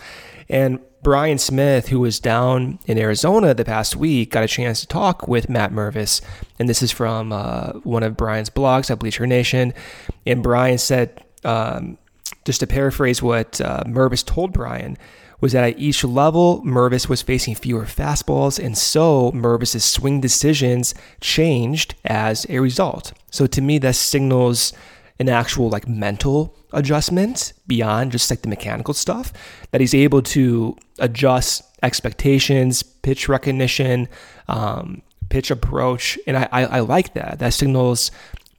B: And Brian Smith, who was down in Arizona the past week, got a chance to talk with Matt Mervis. And this is from uh, one of Brian's blogs at Bleacher Nation. And Brian said, um, just to paraphrase what uh, Mervis told Brian, was that at each level, Mervis was facing fewer fastballs, and so Mervis's swing decisions changed as a result. So to me, that signals an actual like mental adjustment beyond just like the mechanical stuff that he's able to adjust expectations, pitch recognition, um, pitch approach, and I, I, I like that. That signals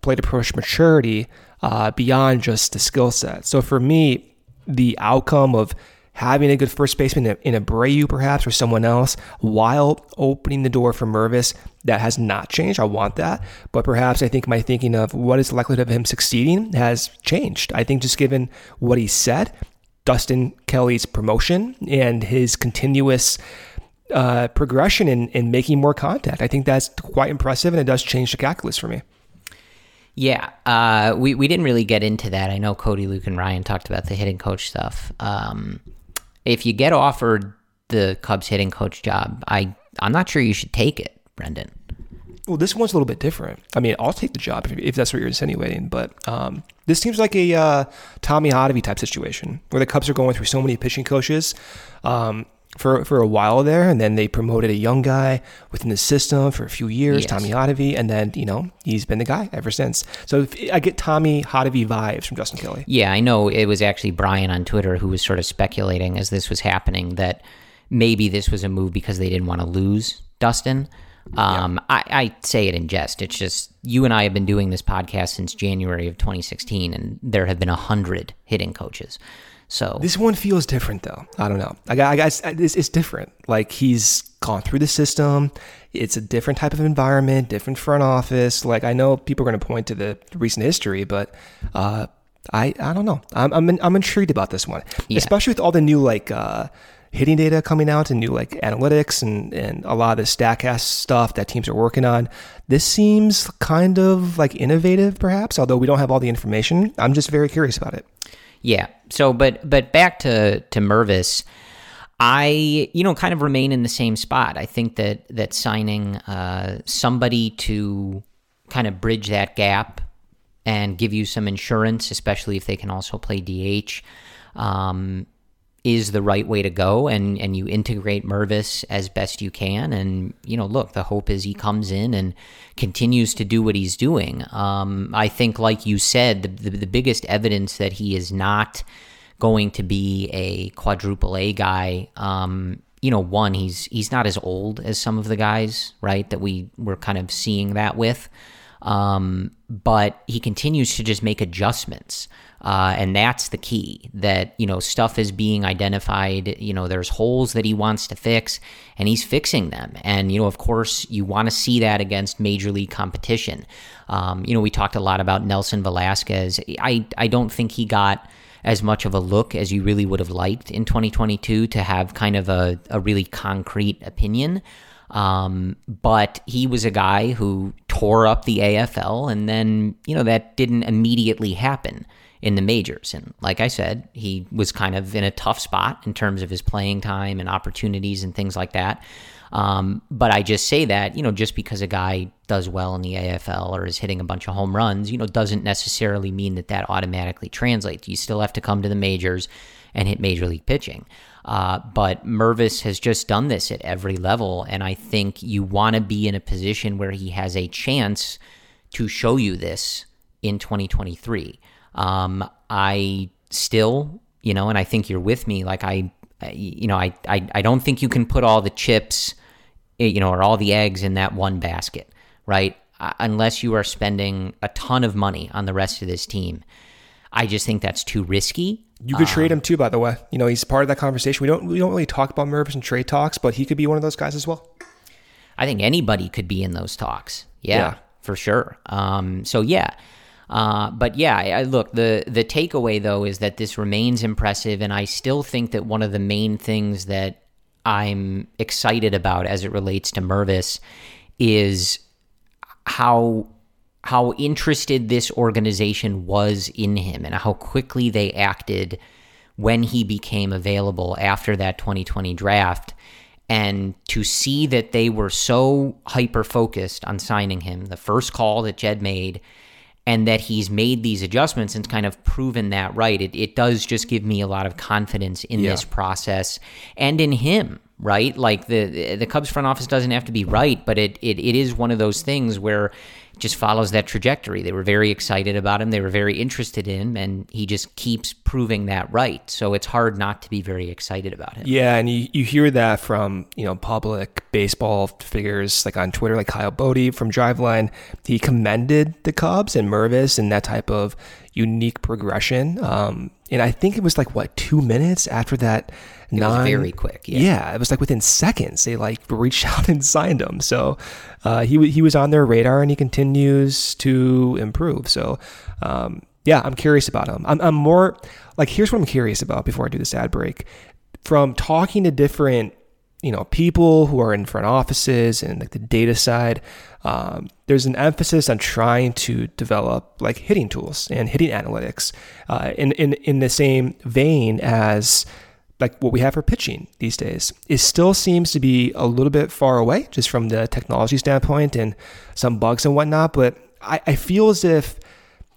B: plate approach maturity uh, beyond just the skill set. So for me, the outcome of having a good first baseman in a Abreu perhaps or someone else while opening the door for Mervis, that has not changed. I want that. But perhaps I think my thinking of what is the likelihood of him succeeding has changed. I think just given what he said, Dustin Kelly's promotion and his continuous uh, progression in, in making more contact, I think that's quite impressive and it does change the calculus for me.
A: Yeah, uh, we we didn't really get into that. I know Cody, Luke, and Ryan talked about the hitting coach stuff. Um, if you get offered the Cubs hitting coach job, I I'm not sure you should take it, Brendan.
B: Well, this one's a little bit different. I mean, I'll take the job if, if that's what you're insinuating, but um, this seems like a uh, Tommy Hottovy type situation where the Cubs are going through so many pitching coaches. Um, for for a while there, and then they promoted a young guy within the system for a few years, yes. Tommy Hottovy, and then you know he's been the guy ever since. So if, I get Tommy Hottovy vibes from Dustin Kelly.
A: Yeah, I know it was actually Brian on Twitter who was sort of speculating as this was happening that maybe this was a move because they didn't want to lose Dustin. Um, yeah. I, I say it in jest. It's just you and I have been doing this podcast since January of 2016, and there have been a hundred hitting coaches. So
B: this one feels different, though. I don't know. I, I guess it's, it's different. Like he's gone through the system. It's a different type of environment, different front office. Like I know people are going to point to the recent history, but uh, I I don't know. I'm I'm, I'm intrigued about this one, yeah. especially with all the new like. Uh, hitting data coming out and new like analytics and, and a lot of the StatCast stuff that teams are working on. This seems kind of like innovative, perhaps, although we don't have all the information. I'm just very curious about it.
A: Yeah. So, but but back to to Mervis, I you know kind of remain in the same spot. I think that that signing uh, somebody to kind of bridge that gap and give you some insurance, especially if they can also play DH, um, is the right way to go. And and you integrate Mervis as best you can. And you know, look, the hope is he comes in and continues to do what he's doing. Um, I think, like you said, the, the, the biggest evidence that he is not going to be a quadruple A guy. Um, you know, one, he's he's not as old as some of the guys, right? That we were kind of seeing that with. Um, but he continues to just make adjustments. Uh, and that's the key that, you know, stuff is being identified. You know, there's holes that he wants to fix and he's fixing them. And, you know, of course, you want to see that against major league competition. Um, you know, we talked a lot about Nelson Velasquez. I, I don't think he got as much of a look as you really would have liked in 2022 to have kind of a, a really concrete opinion. Um, but he was a guy who tore up the AFL, and then, you know, that didn't immediately happen in the majors. And like I said, he was kind of in a tough spot in terms of his playing time and opportunities and things like that. Um, but I just say that, you know, just because a guy does well in the AFL or is hitting a bunch of home runs, you know, doesn't necessarily mean that that automatically translates. You still have to come to the majors and hit major league pitching. Uh, but Mervis has just done this at every level. And I think you want to be in a position where he has a chance to show you this in 2023. Um, I still, you know, and I think you're with me. Like, I, you know, I, I, I don't think you can put all the chips Eh, you know, or all the eggs in that one basket, right? Uh, unless you are spending a ton of money on the rest of this team. I just think that's too risky.
B: You could um, trade him too, by the way. You know, he's part of that conversation. We don't we don't really talk about Mervis and trade talks, but he could be one of those guys as well.
A: I think anybody could be in those talks. Yeah, yeah. for sure. Um, so yeah. Uh, but yeah, I, look the the takeaway though is that this remains impressive, and I still think that one of the main things that I'm excited about as it relates to Mervis is how how interested this organization was in him and how quickly they acted when he became available after that 2020 draft. And to see that they were so hyper focused on signing him the first call that Jed made and that he's made these adjustments and kind of proven that right. It, it does just give me a lot of confidence in yeah. this process and in him, right? Like the the Cubs front office doesn't have to be right, but it, it, it is one of those things where just follows that trajectory. They were very excited about him. They were very interested in him, and he just keeps proving that right. So it's hard not to be very excited about him.
B: Yeah, and you, you hear that from you know public baseball figures like on Twitter, like Kyle Boddy from Driveline. He commended the Cubs and Mervis and that type of unique progression. Um, and I think it was like what two minutes after that
A: it non, very quick. Yeah.
B: yeah. it was like within seconds they like reached out and signed him. So uh, he he was on their radar and he continues to improve. So um, yeah, I'm curious about him. I'm, I'm more like here's what I'm curious about before I do this ad break. From talking to different you know people who are in front offices and like the data side um, there's an emphasis on trying to develop like hitting tools and hitting analytics uh, in, in in the same vein as like what we have for pitching these days. It still seems to be a little bit far away just from the technology standpoint and some bugs and whatnot. But I, I feel as if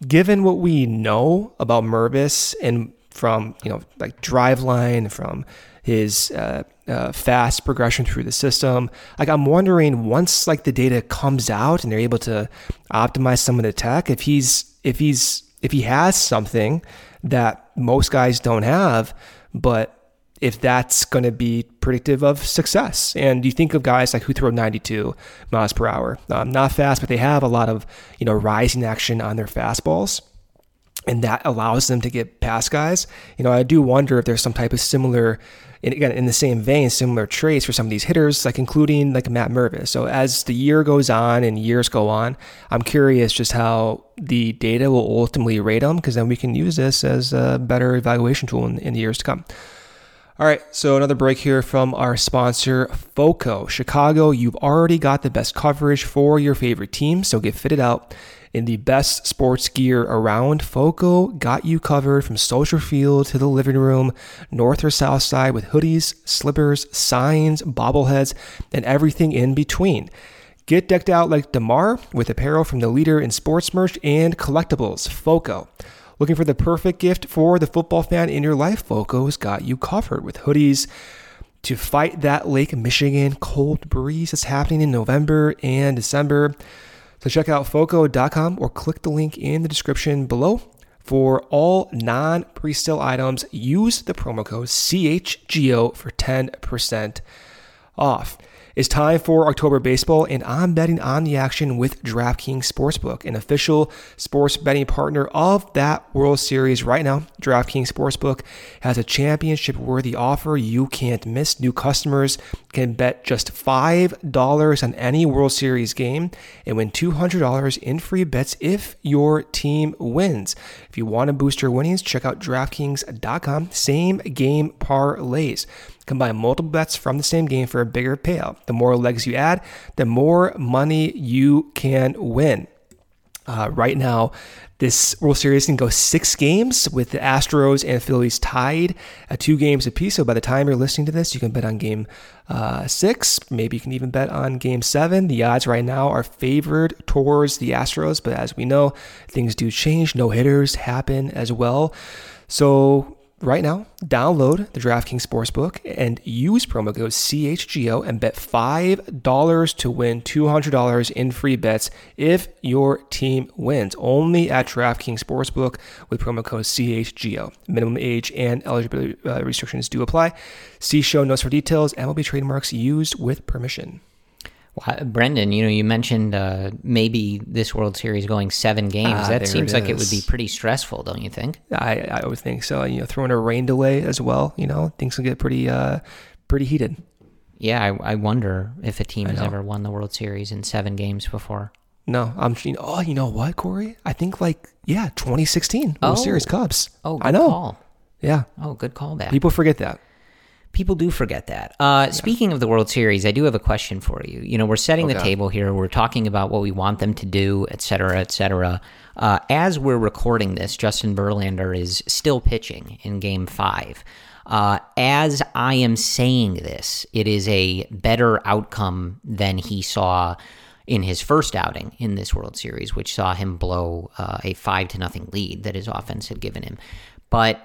B: given what we know about Mervis and from, you know, like Driveline, from his uh, uh, fast progression through the system. Like I'm wondering once like the data comes out and they're able to optimize some of the tech, if he's if he's if he has something that most guys don't have, but if that's going to be predictive of success. And you think of guys like who throw 92 miles per hour, um, not fast, but they have a lot of you know rising action on their fastballs. And that allows them to get past guys. You know, I do wonder if there's some type of similar, and again, in the same vein, similar traits for some of these hitters, like including like Matt Mervis. So as the year goes on and years go on, I'm curious just how the data will ultimately rate them, because then we can use this as a better evaluation tool in, in the years to come. All right, so another break here from our sponsor, FOCO. Chicago, you've already got the best coverage for your favorite team, so get fitted out in the best sports gear around. FOCO got you covered from Soldier Field to the living room, north or south side, with hoodies, slippers, signs, bobbleheads, and everything in between. Get decked out like DeMar with apparel from the leader in sports merch and collectibles, FOCO. Looking for the perfect gift for the football fan in your life? FOCO's got you covered with hoodies to fight that Lake Michigan cold breeze that's happening in November and December. So check out foco.com or click the link in the description below. For all non pre-sale items, use the promo code CHGO for 10% off. It's time for October baseball, and I'm betting on the action with DraftKings Sportsbook, an official sports betting partner of that World Series right now. DraftKings Sportsbook has a championship worthy offer you can't miss. New customers can bet just $5 on any World Series game and win $200 in free bets if your team wins. If you want to boost your winnings, check out DraftKings.com. Same game parlays. Combine multiple bets from the same game for a bigger payout. The more legs you add, the more money you can win. Uh, right now, this World Series can go six games with the Astros and Phillies tied at two games apiece. So by the time you're listening to this, you can bet on game uh, six. Maybe you can even bet on game seven. The odds right now are favored towards the Astros, but as we know, things do change. No hitters happen as well. So right now, download the DraftKings Sportsbook and use promo code CHGO and bet $5 to win $200 in free bets if your team wins. Only at DraftKings Sportsbook with promo code CHGO. Minimum age and eligibility uh, restrictions do apply. See show notes for details. MLB trademarks used with permission.
A: Well, Brendan, you know, you mentioned uh, maybe this World Series going seven games.
B: Ah,
A: that seems
B: it
A: like it would be pretty stressful, don't you think?
B: I, I would think so. You know, throwing a rain delay as well. You know, things will get pretty uh, pretty heated.
A: Yeah, I, I wonder if a team has
B: know.
A: ever won the World Series in seven games before.
B: No, I'm. You know, oh, you know what, Corey? I think like yeah, 2016 World
A: Oh.
B: Series Cubs.
A: Oh, good
B: I know.
A: call.
B: Yeah,
A: Oh, good call back.
B: people forget that.
A: People do forget that. Uh, Speaking of the World Series, I do have a question for you. You know, we're setting the table here. We're talking about what we want them to do, et cetera, et cetera. Uh, as we're recording this, Justin Verlander is still pitching in Game Five. Uh, as I am saying this, it is a better outcome than he saw in his first outing in this World Series, which saw him blow uh, a five to nothing lead that his offense had given him. But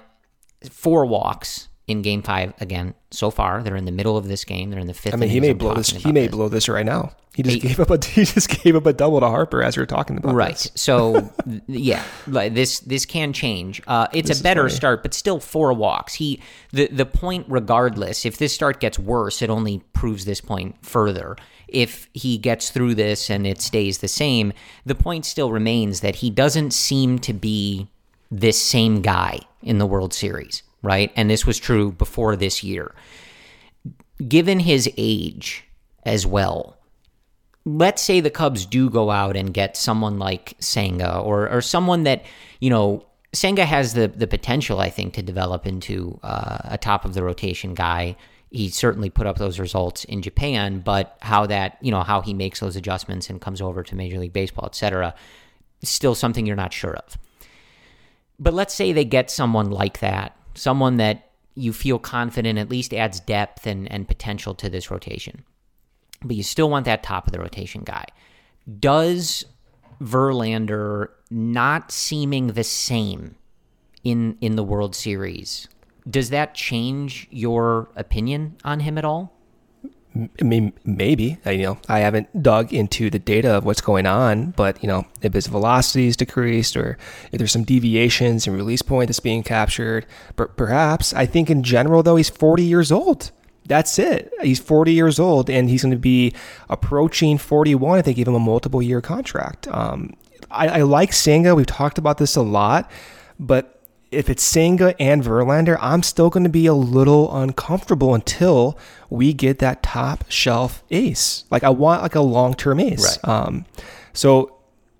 A: four walks in game five again so far they're in the middle of this game they're in the fifth
B: I mean, he may blow this. He may
A: this.
B: blow this right now. He just
A: Eight.
B: gave up a. He just gave up a double to Harper as we are talking about.
A: right
B: this.
A: so yeah like this this can change uh it's
B: This
A: a better
B: funny.
A: start but still four walks he the the point regardless if this start gets worse it only proves this point further if he gets through this and it stays the same the point still remains that he doesn't seem to be this same guy in the world series right and this was true before this year given his age as well, let's say the Cubs do go out and get someone like Senga or or someone that you know Senga has the the potential, I think, to develop into uh, a top of the rotation guy. He certainly put up those results in Japan, but how that you know how he makes those adjustments and comes over to Major League Baseball, et cetera, is still something you're not sure of. But let's say they get someone like that, someone that you feel confident at least adds depth and, and potential to this rotation. But you still want that top of the rotation guy. Does Verlander not seeming the same in in the World Series? Does that change your opinion on him at all?
B: I mean, maybe. I, you know, I haven't dug into the data of what's going on, but you know, if his velocity is decreased or if there's some deviations in release point that's being captured, but perhaps I think in general though he's 40 years old. That's it. He's 40 years old and he's going to be approaching 41 if they give him a multiple year contract. Um, I, I like Senga. We've talked about this a lot, but if it's Senga and Verlander, I'm still going to be a little uncomfortable until we get that top shelf ace. Like I want like a long term ace.
A: Right.
B: Um, so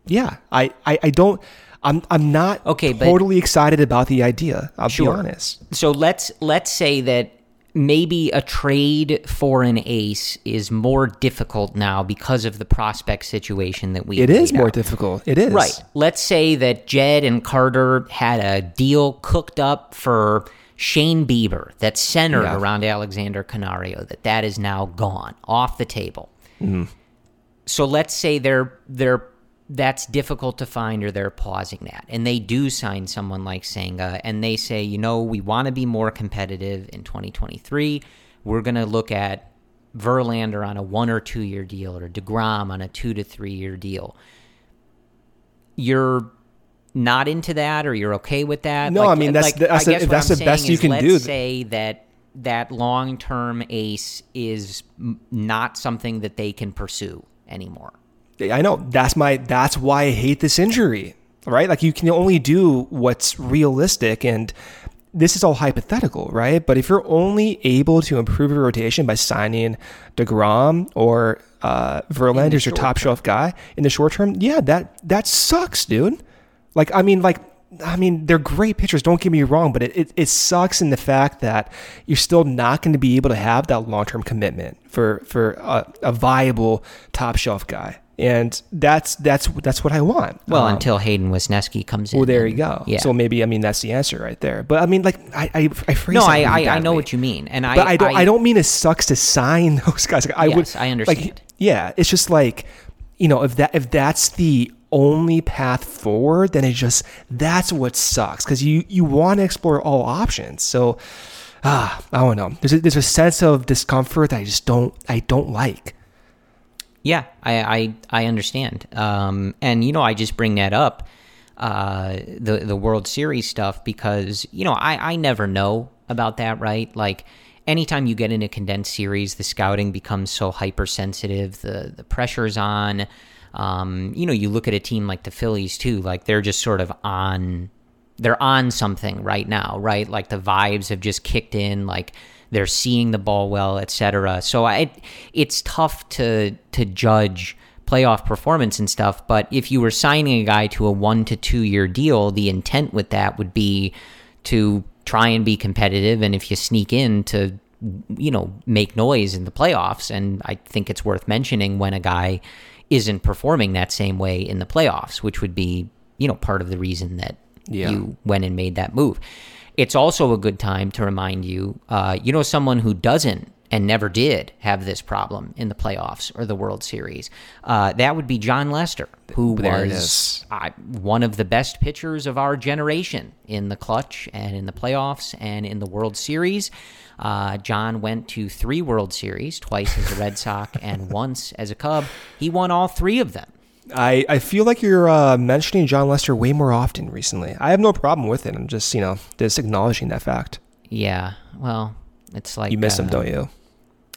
B: yeah, I, I, I don't. I'm I'm not
A: Okay,
B: totally excited about the idea. I'll
A: Sure.
B: be honest.
A: So let's let's say that maybe a trade for an ace is more difficult now because of the prospect situation that we
B: It is more
A: out.
B: difficult. It is.
A: Right. Let's say that Jed and Carter had a deal cooked up for Shane Bieber that's centered
B: Yeah.
A: around Alexander Canario, that that is now gone off the table.
B: Mm-hmm.
A: So let's say they're they're that's difficult to find or they're pausing that and they do sign someone like Senga and they say, you know, we want to be more competitive in 2023. We're going to look at Verlander on a one or two year deal or DeGrom on a two to three year deal. You're not into that or you're okay with that?
B: No, I mean, that's- that's
A: I
B: the-
A: guess what
B: that's the best you can
A: let's
B: do.
A: say that that long-term ace is not something that they can pursue anymore.
B: I know that's my that's why I hate this injury, right? Like you can only do what's realistic and this is all hypothetical, right? But if you're only able to improve your rotation by signing DeGrom or uh, Verlander's your top shelf guy in the short term, yeah, that that sucks, dude. Like I mean, like I mean, they're great pitchers. Don't get me wrong, but it, it, it sucks in the fact that you're still not going to be able to have that long term commitment for for a, a viable top shelf guy, and that's that's that's what I want.
A: Well,
B: Um,
A: until Hayden Wesneski comes in.
B: well, there you go.
A: Yeah.
B: So maybe I mean that's the answer right there. But I mean, like I I, I phrase
A: no, I, I, I know what you mean, and I
B: But I don't. I, don't mean it sucks to sign those guys. Like, I would.
A: Yes, I understand.
B: Like, yeah, it's just like, you know, if that if that's the only path forward, then it just that's what sucks because you you want to explore all options. So, ah, I don't know. There's a, there's a sense of discomfort that I just don't I don't like.
A: Yeah, I I, I understand. Um, and you know, I just bring that up, uh, the the World Series stuff because you know I I never know about that, right? Like anytime you get in a condensed series, the scouting becomes so hypersensitive. The the pressure's on. Um, you know, you look at a team like the Phillies too, like they're just sort of on they're on something right now, right? Like the vibes have just kicked in, like they're seeing the ball well, etc. So I, it's tough to to judge playoff performance and stuff. But if you were signing a guy to a one to two year deal, the intent with that would be to try and be competitive, and if you sneak in to you know make noise in the playoffs. And I think it's worth mentioning when a guy isn't performing that same way in the playoffs, which would be you know part of the reason that
B: Yeah.
A: you went and made that move. It's also a good time to remind you, uh, you know, someone who doesn't and never did have this problem in the playoffs or the World Series. Uh, that would be Jon Lester, who
B: There
A: was uh, one of the best pitchers of our generation in the clutch and in the playoffs and in the World Series. Uh, Jon went to three World Series, twice as a Red Sox and once as a Cub. He won all three of them.
B: I, I feel like you're uh, mentioning Jon Lester way more often recently. I have no problem with it. I'm just you know just acknowledging that fact.
A: Yeah, well, it's like
B: You miss him,
A: uh,
B: don't you?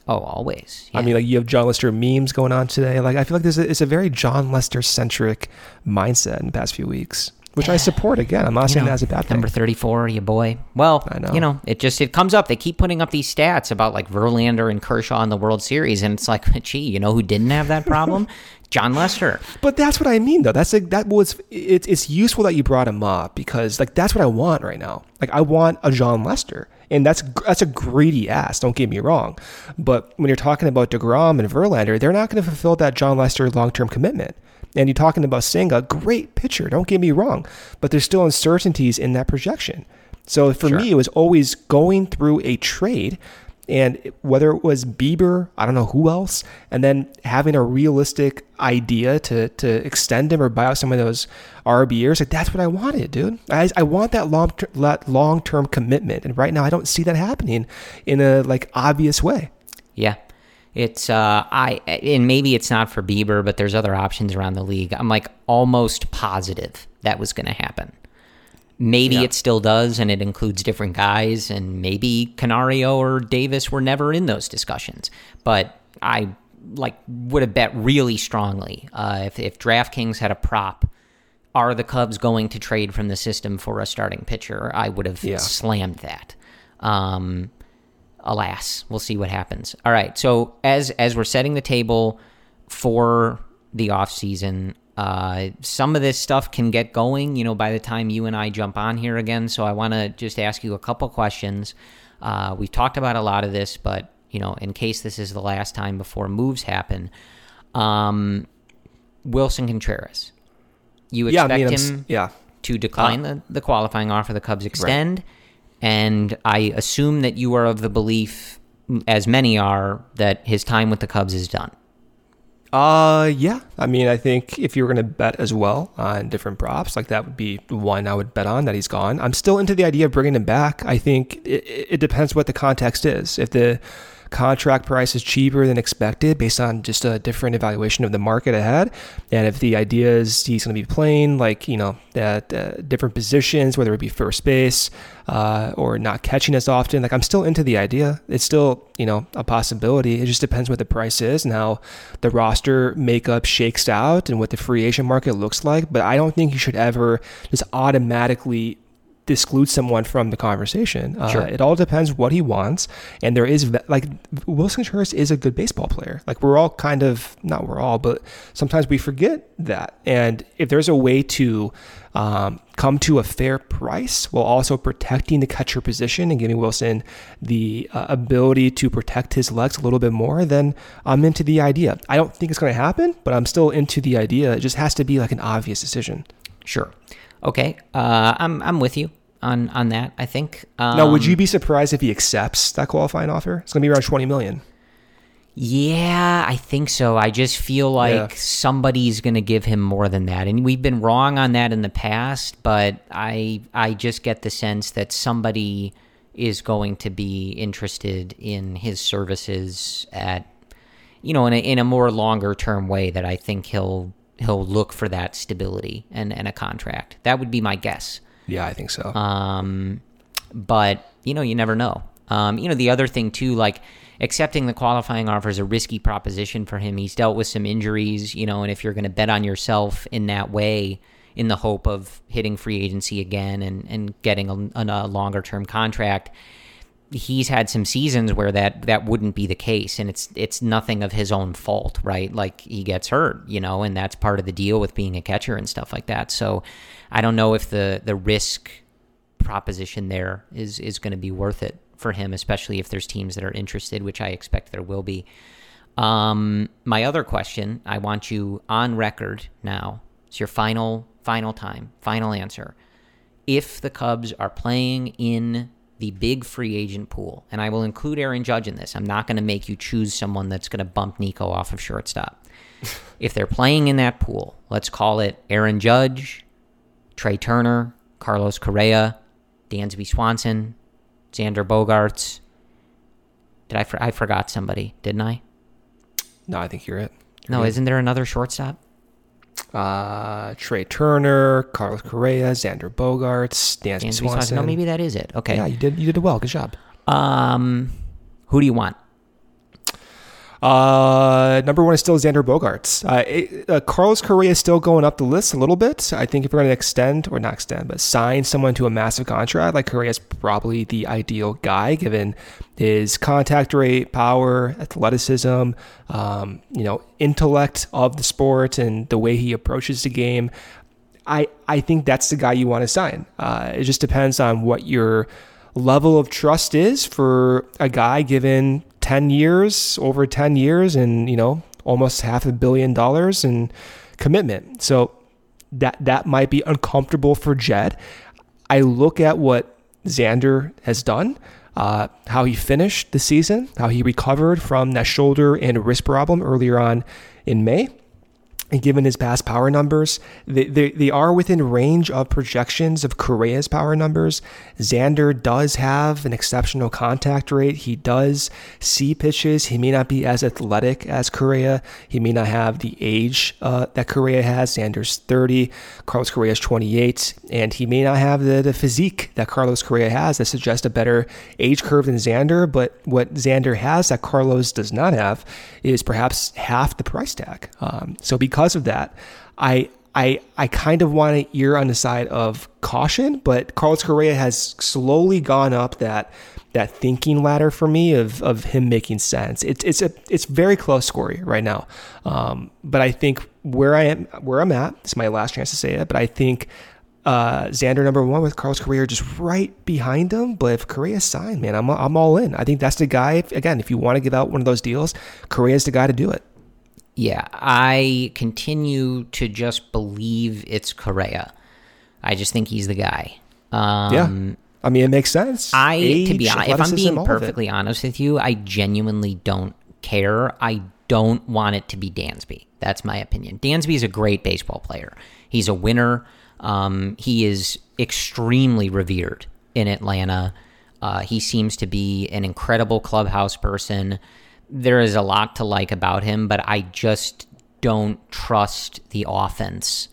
A: Oh, always.
B: I mean, like you have Jon Lester memes going on today. Like I feel like there's a, it's a very Jon Lester centric mindset in the past few weeks, which I support. Again, I'm not
A: You
B: saying that's a bad thing.
A: Number 34, you boy. Well,
B: I know.
A: you know, it just it comes up. They keep putting up these stats about like Verlander and Kershaw in the World Series, and it's like, gee, you know who didn't have that problem? Jon Lester.
B: But that's what I mean, though. That's like that was it's it's useful that you brought him up because like that's what I want right now. Like I want a Jon Lester, and that's that's a greedy ass. Don't get me wrong, but when you're talking about Degrom and Verlander, they're not going to fulfill that Jon Lester long term commitment. And you're talking about Senga, great pitcher. Don't get me wrong, but there's still uncertainties in that projection. So for me, it was always going through a trade and whether it was Bieber, I don't know who else, and then having a realistic idea to to extend him or buy out some of those arb years, like that's what I wanted, dude. I, I want that long that long term commitment, and right now I don't see that happening in a like obvious way.
A: Yeah. It's uh I and maybe it's not for Bieber, but there's other options around the league. I'm like almost positive that was going to happen. Maybe
B: Yeah.
A: it still does, and it includes different guys, and maybe Canario or Davis were never in those discussions. But I like would have bet really strongly uh, if if DraftKings had a prop. Are the Cubs going to trade from the system for a starting pitcher? I would have
B: Yeah.
A: slammed that. Um, alas, we'll see what happens. All right, so as as we're setting the table for the off season, uh, some of this stuff can get going. You know, by the time you and I jump on here again, so I want to just ask you a couple questions. Uh, we've talked about a lot of this, but you know, in case this is the last time before moves happen, um, Willson Contreras. You
B: Yeah, I
A: expect
B: mean,
A: him
B: yeah.
A: to decline the, the qualifying offer the Cubs extend, and I assume that you are of the belief, as many are, that his time with the Cubs is done.
B: Uh, yeah. I mean, I think if you were going to bet as well on different props, like that would be one I would bet on that he's gone. I'm still into the idea of bringing him back. I think it, it depends what the context is. If the contract price is cheaper than expected based on just a different evaluation of the market ahead, and if the idea is he's going to be playing like you know at uh, different positions, whether it be first base uh, or not catching as often, like I'm still into the idea. It's still you know a possibility. It just depends what the price is and how the roster makeup shakes out and what the free agent market looks like. But I don't think you should ever just automatically exclude someone from the conversation. Uh,
A: Sure.
B: It all depends what he wants, and there is like Willson Contreras is a good baseball player. Like we're all kind of not we're all, but sometimes we forget that. And if there's a way to um, come to a fair price while also protecting the catcher position and giving Willson the uh, ability to protect his legs a little bit more, then I'm into the idea. I don't think it's going to happen, but I'm still into the idea. It just has to be like an obvious decision.
A: Sure. Okay. Uh, I'm I'm with you on on that. I think. Um,
B: now, would you be surprised if he accepts that qualifying offer? It's going to be around 20 million.
A: Yeah, I think so. I just feel like
B: Yeah.
A: somebody's going to give him more than that. And we've been wrong on that in the past, but I I just get the sense that somebody is going to be interested in his services at you know in a in a more longer term way that I think he'll he'll look for that stability and and a contract. That would be my guess.
B: Yeah, I think so.
A: Um, but you know, you never know. Um, you know, the other thing too, like accepting the qualifying offer is a risky proposition for him. He's dealt with some injuries, you know, and if you're going to bet on yourself in that way, in the hope of hitting free agency again and and getting a, a longer term contract, he's had some seasons where that that wouldn't be the case and it's it's nothing of his own fault right? Like he gets hurt you know and that's part of the deal with being a catcher and stuff like that. So i don't know if the the risk proposition there is is going to be worth it for him especially if there's teams that are interested which i expect there will be. Um my other question i want you on record now. It's your final final time final answer. If the Cubs are playing in the big free agent pool, and I will include Aaron Judge in this, I'm not going to make you choose someone that's going to bump Nico off of shortstop. if they're playing in that pool, let's call it Aaron Judge, Trea Turner, Carlos Correa, Dansby Swanson, Xander Bogaerts. Did I? For- I forgot somebody, didn't I?
B: no, I think you're it.
A: No, isn't there another shortstop?
B: Uh, Trea Turner, Carlos Correa, Xander Bogaerts, Dansby Swanson.
A: No, maybe that is it. Okay.
B: Yeah, you did. You did well. Good job.
A: Um, who do you want?
B: Uh, number one is still Xander Bogaerts. Uh, uh, Carlos Correa is still going up the list a little bit. I think if we're going to extend, or not extend, but sign someone to a massive contract, like Correa is probably the ideal guy given his contact rate, power, athleticism, um, you know, intellect of the sport, and the way he approaches the game. I, I think that's the guy you want to sign. Uh, it just depends on what your level of trust is for a guy given 10 years, over 10 years, and, you know, almost half a billion dollars in commitment. So that, that might be uncomfortable for Jed. I look at what Xander has done, uh, how he finished the season, how he recovered from that shoulder and wrist problem earlier on in May. And given his past power numbers, they, they, they are within range of projections of Correa's power numbers. Xander does have an exceptional contact rate. He does see pitches. He may not be as athletic as Correa. He may not have the age uh, that Correa has. Xander's 30, Carlos Correa's 28, and he may not have the, the physique that Carlos Correa has that suggests a better age curve than Xander. But what Xander has that Carlos does not have is perhaps half the price tag. Um, so because of that, I I I kind of want to err on the side of caution, but Carlos Correa has slowly gone up that that thinking ladder for me of of him making sense. It's it's a it's very close, Corey, right now. Um, but I think where I am where I'm at, is my last chance to say it, but I think uh, Xander number one with Carlos Correa just right behind him. But if Correa signed, man, I'm I'm all in. I think that's the guy. Again, if you want to give out one of those deals, Correa's the guy to do it.
A: Yeah, I continue to just believe it's Correa. I just think he's the guy. Um,
B: yeah. I mean, it makes sense.
A: I,
B: Age,
A: to be honest, if I'm being
B: all of it.
A: perfectly honest with you, I genuinely don't care. I don't want it to be Dansby. That's my opinion. Dansby is a great baseball player. He's a winner. Um, he is extremely revered in Atlanta. Uh, he seems to be an incredible clubhouse person. There is a lot to like about him, but I just don't trust the offense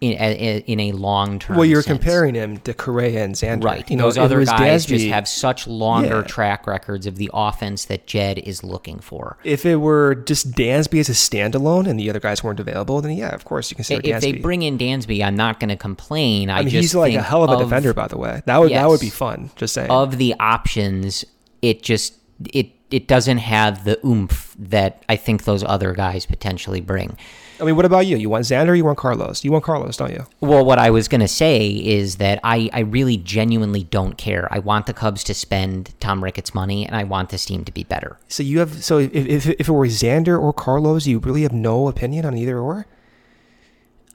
A: in, in, in a long term.
B: Well, you're
A: sense.
B: comparing him to Correa and Xander.
A: Right.
B: You know,
A: Those other guys just have such longer
B: Yeah.
A: track records of the offense that Jed is looking for.
B: If it were just Dansby as a standalone and the other guys weren't available, then yeah, of course you consider
A: If
B: Dansby.
A: they bring in Dansby, I'm not going to complain. I,
B: I mean, he's like a hell of a
A: of-
B: defender, by the way. That would that would be fun. Just saying.
A: Of the options, it just it it doesn't have the oomph that I think those other guys potentially bring.
B: I mean, what about you? You want Xander? Or you want Carlos? You want Carlos, don't you?
A: Well, what I was going to say is that I, I really genuinely don't care. I want the Cubs to spend Tom Ricketts' money, and I want this team to be better.
B: So you have so if if, if it were Xander or Carlos, you really have no opinion on either or.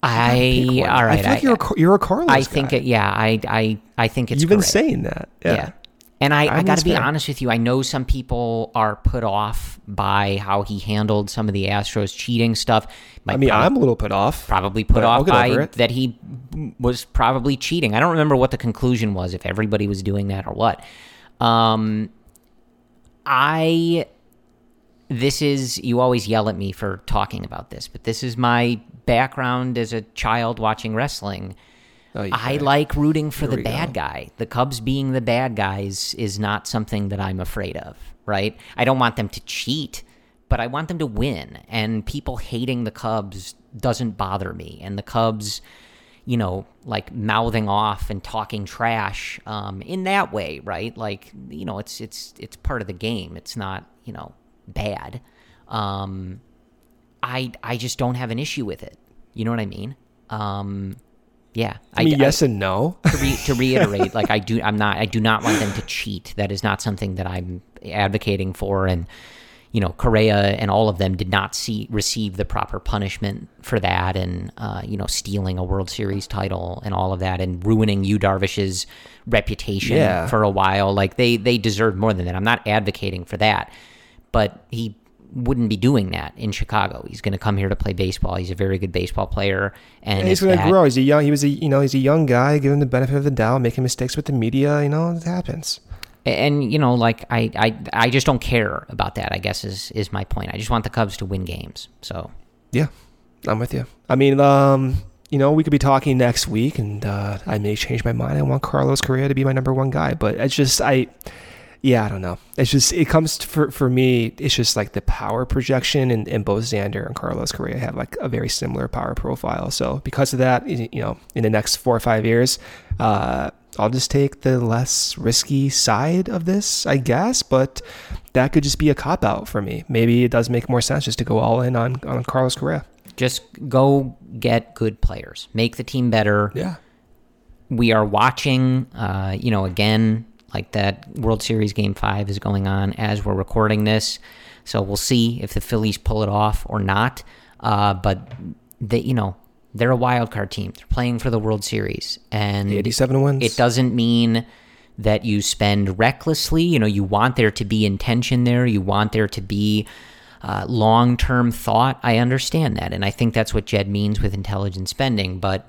A: I all right.
B: I feel like
A: I,
B: you're a, you're a Carlos.
A: I think
B: guy.
A: it. Yeah, I I I think it's
B: You've been
A: correct.
B: saying that. Yeah.
A: Yeah. And I, I got to be
B: fair.
A: honest with you. I know some people are put off by how he handled some of the Astros cheating stuff. Might
B: I mean,
A: prob-
B: I'm a little put off.
A: probably put off by that he was probably cheating. I don't remember what the conclusion was, if everybody was doing that or what. Um, I this is you always yell at me for talking about this, but this is my background as a child watching wrestling.
B: Oh, you
A: I like rooting for the bad
B: go.
A: guy. The Cubs being the bad guys is not something that I'm afraid of, right? I don't want them to cheat, but I want them to win. And people hating the Cubs doesn't bother me. And the Cubs, you know, like mouthing off and talking trash um, in that way, right? Like, you know, it's it's it's part of the game. It's not, you know, bad. Um, I I just don't have an issue with it. You know what I mean? Um, yeah.
B: I mean, yes and no.
A: to, re- to reiterate, like I do, I'm not, I do not want them to cheat. That is not something that I'm advocating for. And you know, Correa and all of them did not see receive the proper punishment for that, and uh, you know, stealing a World Series title and all of that, and ruining Yu Darvish's reputation
B: Yeah.
A: for a while. Like they they deserve more than that. I'm not advocating for that, but he wouldn't be doing that in Chicago. He's going to come here to play baseball. He's a very good baseball player, and,
B: And he's going to grow. He's a young. He was a you know he's a young guy. Give him the benefit of the doubt. Making mistakes with the media. You know it happens.
A: and you know like I, I i just don't care about that i guess is is my point i just want the cubs to win games so
B: Yeah, I'm with you. I mean, um, you know, we could be talking next week, and uh, I may change my mind. I want Carlos Correa to be my number one guy, but it's just I, yeah, I don't know. It's just it comes to, for for me. It's just like the power projection, and, and both Xander and Carlos Correa have like a very similar power profile. So because of that, you know, in the next four or five years, uh, I'll just take the less risky side of this, I guess. But that could just be a cop out for me. Maybe it does make more sense just to go all in on on Carlos Correa.
A: just go get good players make the team better
B: Yeah.
A: we are watching uh you know again like that world series game five is going on as we're recording this so we'll see if the phillies pull it off or not uh but they you know they're a wild card team they're playing for the world series and
B: 87 wins.
A: It doesn't mean that you spend recklessly. You know, you want there to be intention there. You want there to be uh, long term thought. I understand that. And I think that's what Jed means with intelligent spending. But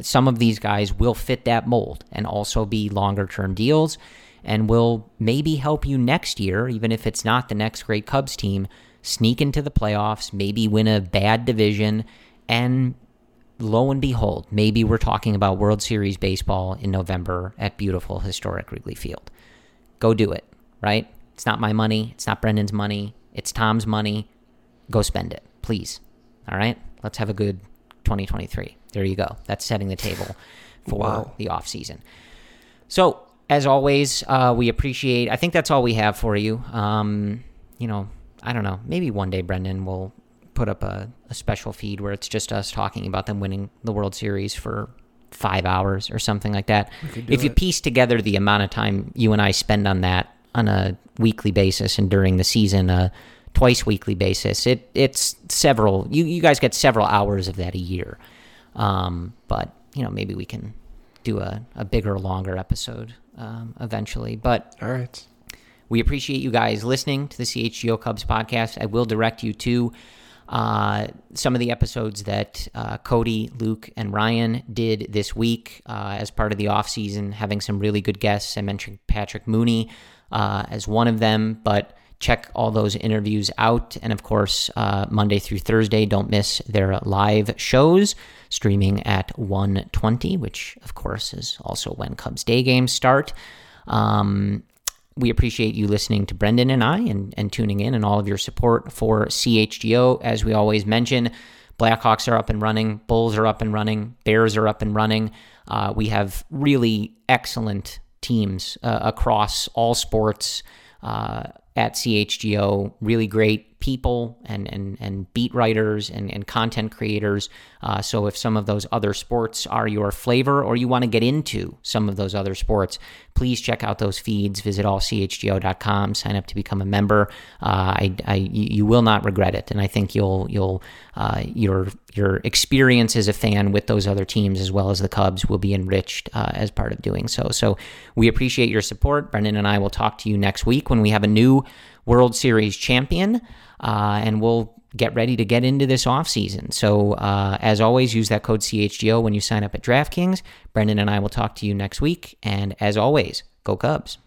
A: some of these guys will fit that mold and also be longer term deals and will maybe help you next year, even if it's not the next great Cubs team, sneak into the playoffs, maybe win a bad division, and lo and behold, maybe we're talking about World Series baseball in November at beautiful, historic Wrigley Field. Go do it, right? It's not my money. It's not Brendan's money. It's Tom's money. Go spend it, please. All right? Let's have a good 2023. There you go. That's setting the table for
B: Wow.
A: the off season. So, as always, uh, we appreciate. I think that's all we have for you. Um, you know, I don't know. Maybe one day Brendan will put up a, a special feed where it's just us talking about them winning the World Series for five hours or something like that. If you piece together the amount of time you and I spend on that on a weekly basis and during the season, uh, twice weekly basis, it it's several. You you guys get several hours of that a year. Um, but you know maybe we can do a, a bigger, longer episode um, eventually. But
B: All right.
A: we appreciate you guys listening to the CHGO Cubs podcast. I will direct you to uh, some of the episodes that uh, Cody, Luke, and Ryan did this week uh, as part of the off season, having some really good guests. I mentioned Patrick Mooney uh, as one of them, but check all those interviews out. And of course, uh, Monday through Thursday, don't miss their live shows streaming at 1:20, which of course is also when Cubs day games start. Um, we appreciate you listening to Brendan and I and, and tuning in and all of your support for CHGO. As we always mention, Blackhawks are up and running, Bulls are up and running, Bears are up and running. Uh, we have really excellent teams uh, across all sports uh, at CHGO, really great people and, and, and beat writers and, and content creators. Uh, so if some of those other sports are your flavor or you want to get into some of those other sports, please check out those feeds. Visit allchgo.com, sign up to become a member. Uh, I, I, you will not regret it, and I think you'll you'll uh, your your experience as a fan with those other teams as well as the Cubs will be enriched uh, as part of doing so. So we appreciate your support. Brendan and I will talk to you next week when we have a new World Series champion, uh, and we'll get ready to get into this offseason. So, uh, as always, use that code CHGO when you sign up at DraftKings. Brendan and I will talk to you next week. And as always, go Cubs.